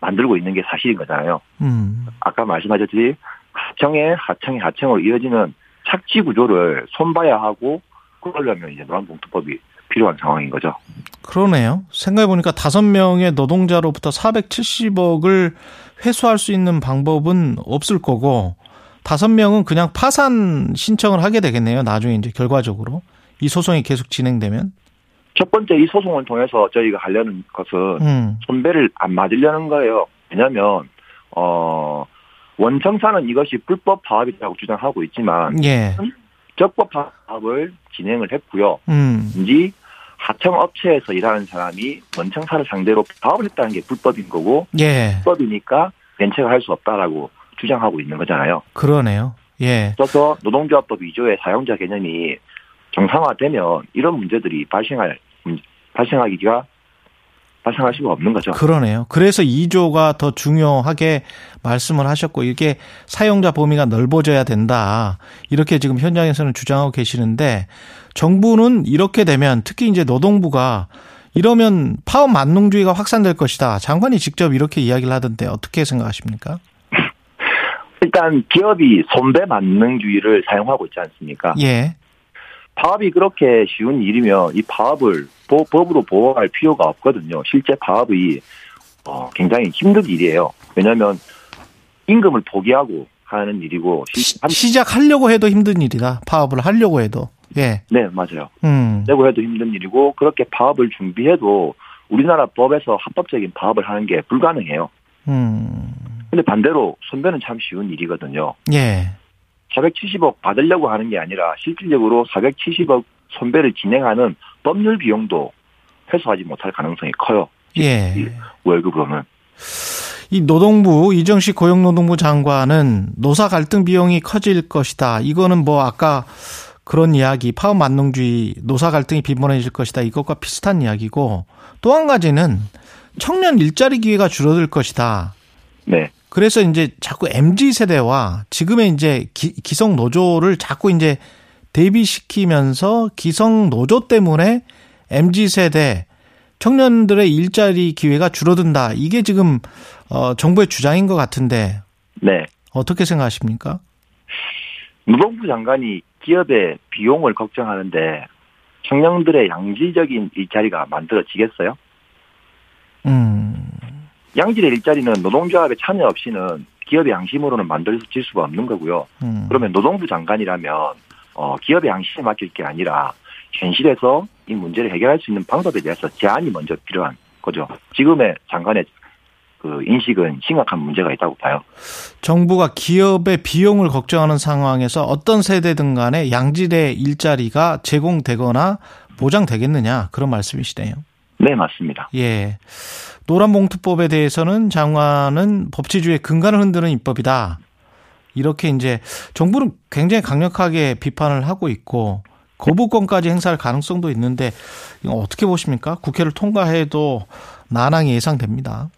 만들고 있는 게 사실인 거잖아요. 음. 아까 말씀하셨듯이 하청에 하청에 하청으로 이어지는 착지 구조를 손봐야 하고 그러려면 이제 노란봉투법이 필요한 상황인 거죠. 그러네요. 생각해보니까 다섯 명의 노동자로부터 470억을 회수할 수 있는 방법은 없을 거고, 다섯 명은 그냥 파산 신청을 하게 되겠네요. 나중에 이제 결과적으로. 이 소송이 계속 진행되면. 첫 번째 이 소송을 통해서 저희가 하려는 것은 음, 손배를 안 맞으려는 거예요. 왜냐하면 어 원청사는 이것이 불법 파업이라고 주장하고 있지만 예. 적법 파업을 진행을 했고요. 음, 왠지 하청 업체에서 일하는 사람이 원청사를 상대로 파업을 했다는 게 불법인 거고 예. 불법이니까 면책을 할 수 없다라고 주장하고 있는 거잖아요. 그러네요. 예. 그래서 노동조합법 2조의 사용자 개념이 정상화되면 이런 문제들이 발생할 문- 발생하기가 발생할 수가 없는 거죠. 그러네요. 그래서 2조가 더 중요하게 말씀을 하셨고 이게 사용자 범위가 넓어져야 된다. 이렇게 지금 현장에서는 주장하고 계시는데 정부는 이렇게 되면 특히 이제 노동부가 이러면 파업 만능주의가 확산될 것이다. 장관이 직접 이렇게 이야기를 하던데 어떻게 생각하십니까? 일단 기업이 손배 만능주의를 사용하고 있지 않습니까? 예. 파업이 그렇게 쉬운 일이면 이 파업을 법으로 보호할 필요가 없거든요. 실제 파업이 어, 굉장히 힘든 일이에요. 왜냐하면 임금을 포기하고 하는 일이고 시, 작하려고 해도 힘든 일이다. 파업을 하려고 해도. 예. 네, 맞아요. 음. 내고 해도 힘든 일이고 그렇게 파업을 준비해도 우리나라 법에서 합법적인 파업을 하는 게 불가능해요. 음. 근데 반대로 손배는 참 쉬운 일이거든요. 예. 470억 받으려고 하는 게 아니라 실질적으로 470억 손배를 진행하는 법률 비용도 회수하지 못할 가능성이 커요. 예. 월급으로는. 이 노동부 이정식 고용노동부 장관은 노사 갈등 비용이 커질 것이다. 이거는 뭐 아까 그런 이야기 파업 만능주의 노사 갈등이 빈번해질 것이다. 이것과 비슷한 이야기고 또 한 가지는 청년 일자리 기회가 줄어들 것이다. 네. 그래서 이제 자꾸 MZ 세대와 지금의 이제 기, 기성 노조를 자꾸 이제 대비시키면서 기성 노조 때문에 MZ 세대 청년들의 일자리 기회가 줄어든다. 이게 지금 어 정부의 주장인 것 같은데. 네. 어떻게 생각하십니까? 노동부 장관이 기업의 비용을 걱정하는데 청년들의 양질적인 일자리가 만들어지겠어요? 음. 양질의 일자리는 노동조합의 참여 없이는 기업의 양심으로는 만들어질 수가 없는 거고요. 음. 그러면 노동부 장관이라면 어, 기업의 양심에 맡길 게 아니라 현실에서 이 문제를 해결할 수 있는 방법에 대해서 제안이 먼저 필요한 거죠. 지금의 장관의 그 인식은 심각한 문제가 있다고 봐요. 정부가 기업의 비용을 걱정하는 상황에서 어떤 세대든 간에 양질의 일자리가 제공되거나 보장되겠느냐 그런 말씀이시네요. 네, 맞습니다. 예. 노란봉투법에 대해서는 장관은 법치주의 근간을 흔드는 입법이다. 이렇게 이제 정부는 굉장히 강력하게 비판을 하고 있고 거부권까지 행사할 가능성도 있는데 어떻게 보십니까? 국회를 통과해도 난항이 예상됩니다.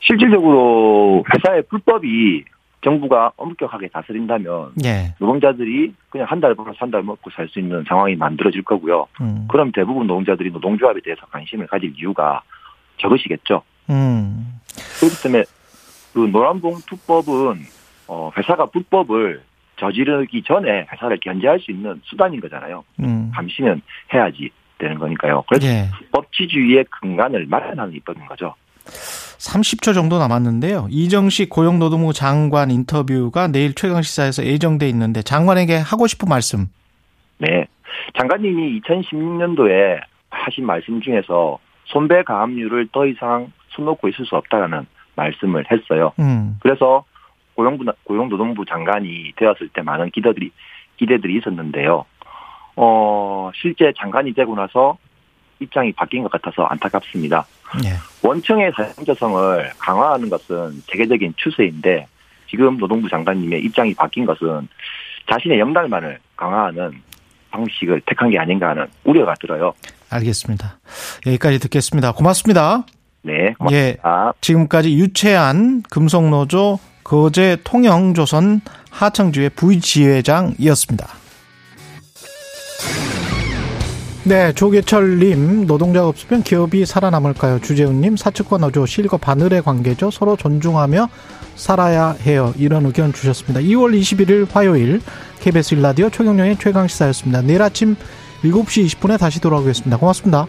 실질적으로 회사의 불법이 정부가 엄격하게 다스린다면 예. 노동자들이 그냥 한 달 벌어서 한 달 먹고 살 수 있는 상황이 만들어질 거고요. 음. 그럼 대부분 노동자들이 노동조합에 대해서 관심을 가질 이유가 적으시겠죠. 음. 그렇기 때문에 그 노란봉 투법은 어, 회사가 불법을 저지르기 전에 회사를 견제할 수 있는 수단인 거잖아요. 음. 감시는 해야지 되는 거니까요. 그래서 예. 법치주의의 근간을 마련하는 입법인 거죠. 30초 정도 남았는데요. 이정식 고용노동부 장관 인터뷰가 내일 최강시사에서 예정돼 있는데 장관에게 하고 싶은 말씀. 네. 장관님이 2016년도에 하신 말씀 중에서 손배 가압류를 더 이상 손 놓고 있을 수 없다라는 말씀을 했어요. 음. 그래서 고용부, 고용노동부 장관이 되었을 때 많은 기대들이, 기대들이 있었는데요. 어, 실제 장관이 되고 나서 입장이 바뀐 것 같아서 안타깝습니다. 예. 원청의 사용자성을 강화하는 것은 세계적인 추세인데 지금 노동부 장관님의 입장이 바뀐 것은 자신의 영달만을 강화하는 방식을 택한 게 아닌가 하는 우려가 들어요. 알겠습니다. 여기까지 듣겠습니다. 고맙습니다. 네, 고맙습니다. 예, 지금까지 유채한 금속노조 거제 통영조선 하청주의 부지회장이었습니다. 네, 조계철님, 노동자가 없으면 기업이 살아남을까요? 주재훈님, 사측과 노조, 실과 바늘의 관계죠. 서로 존중하며 살아야 해요. 이런 의견 주셨습니다. 2월 21일 화요일 KBS 일라디오 최경영의 최강시사였습니다. 내일 아침 7시 20분에 다시 돌아오겠습니다. 고맙습니다.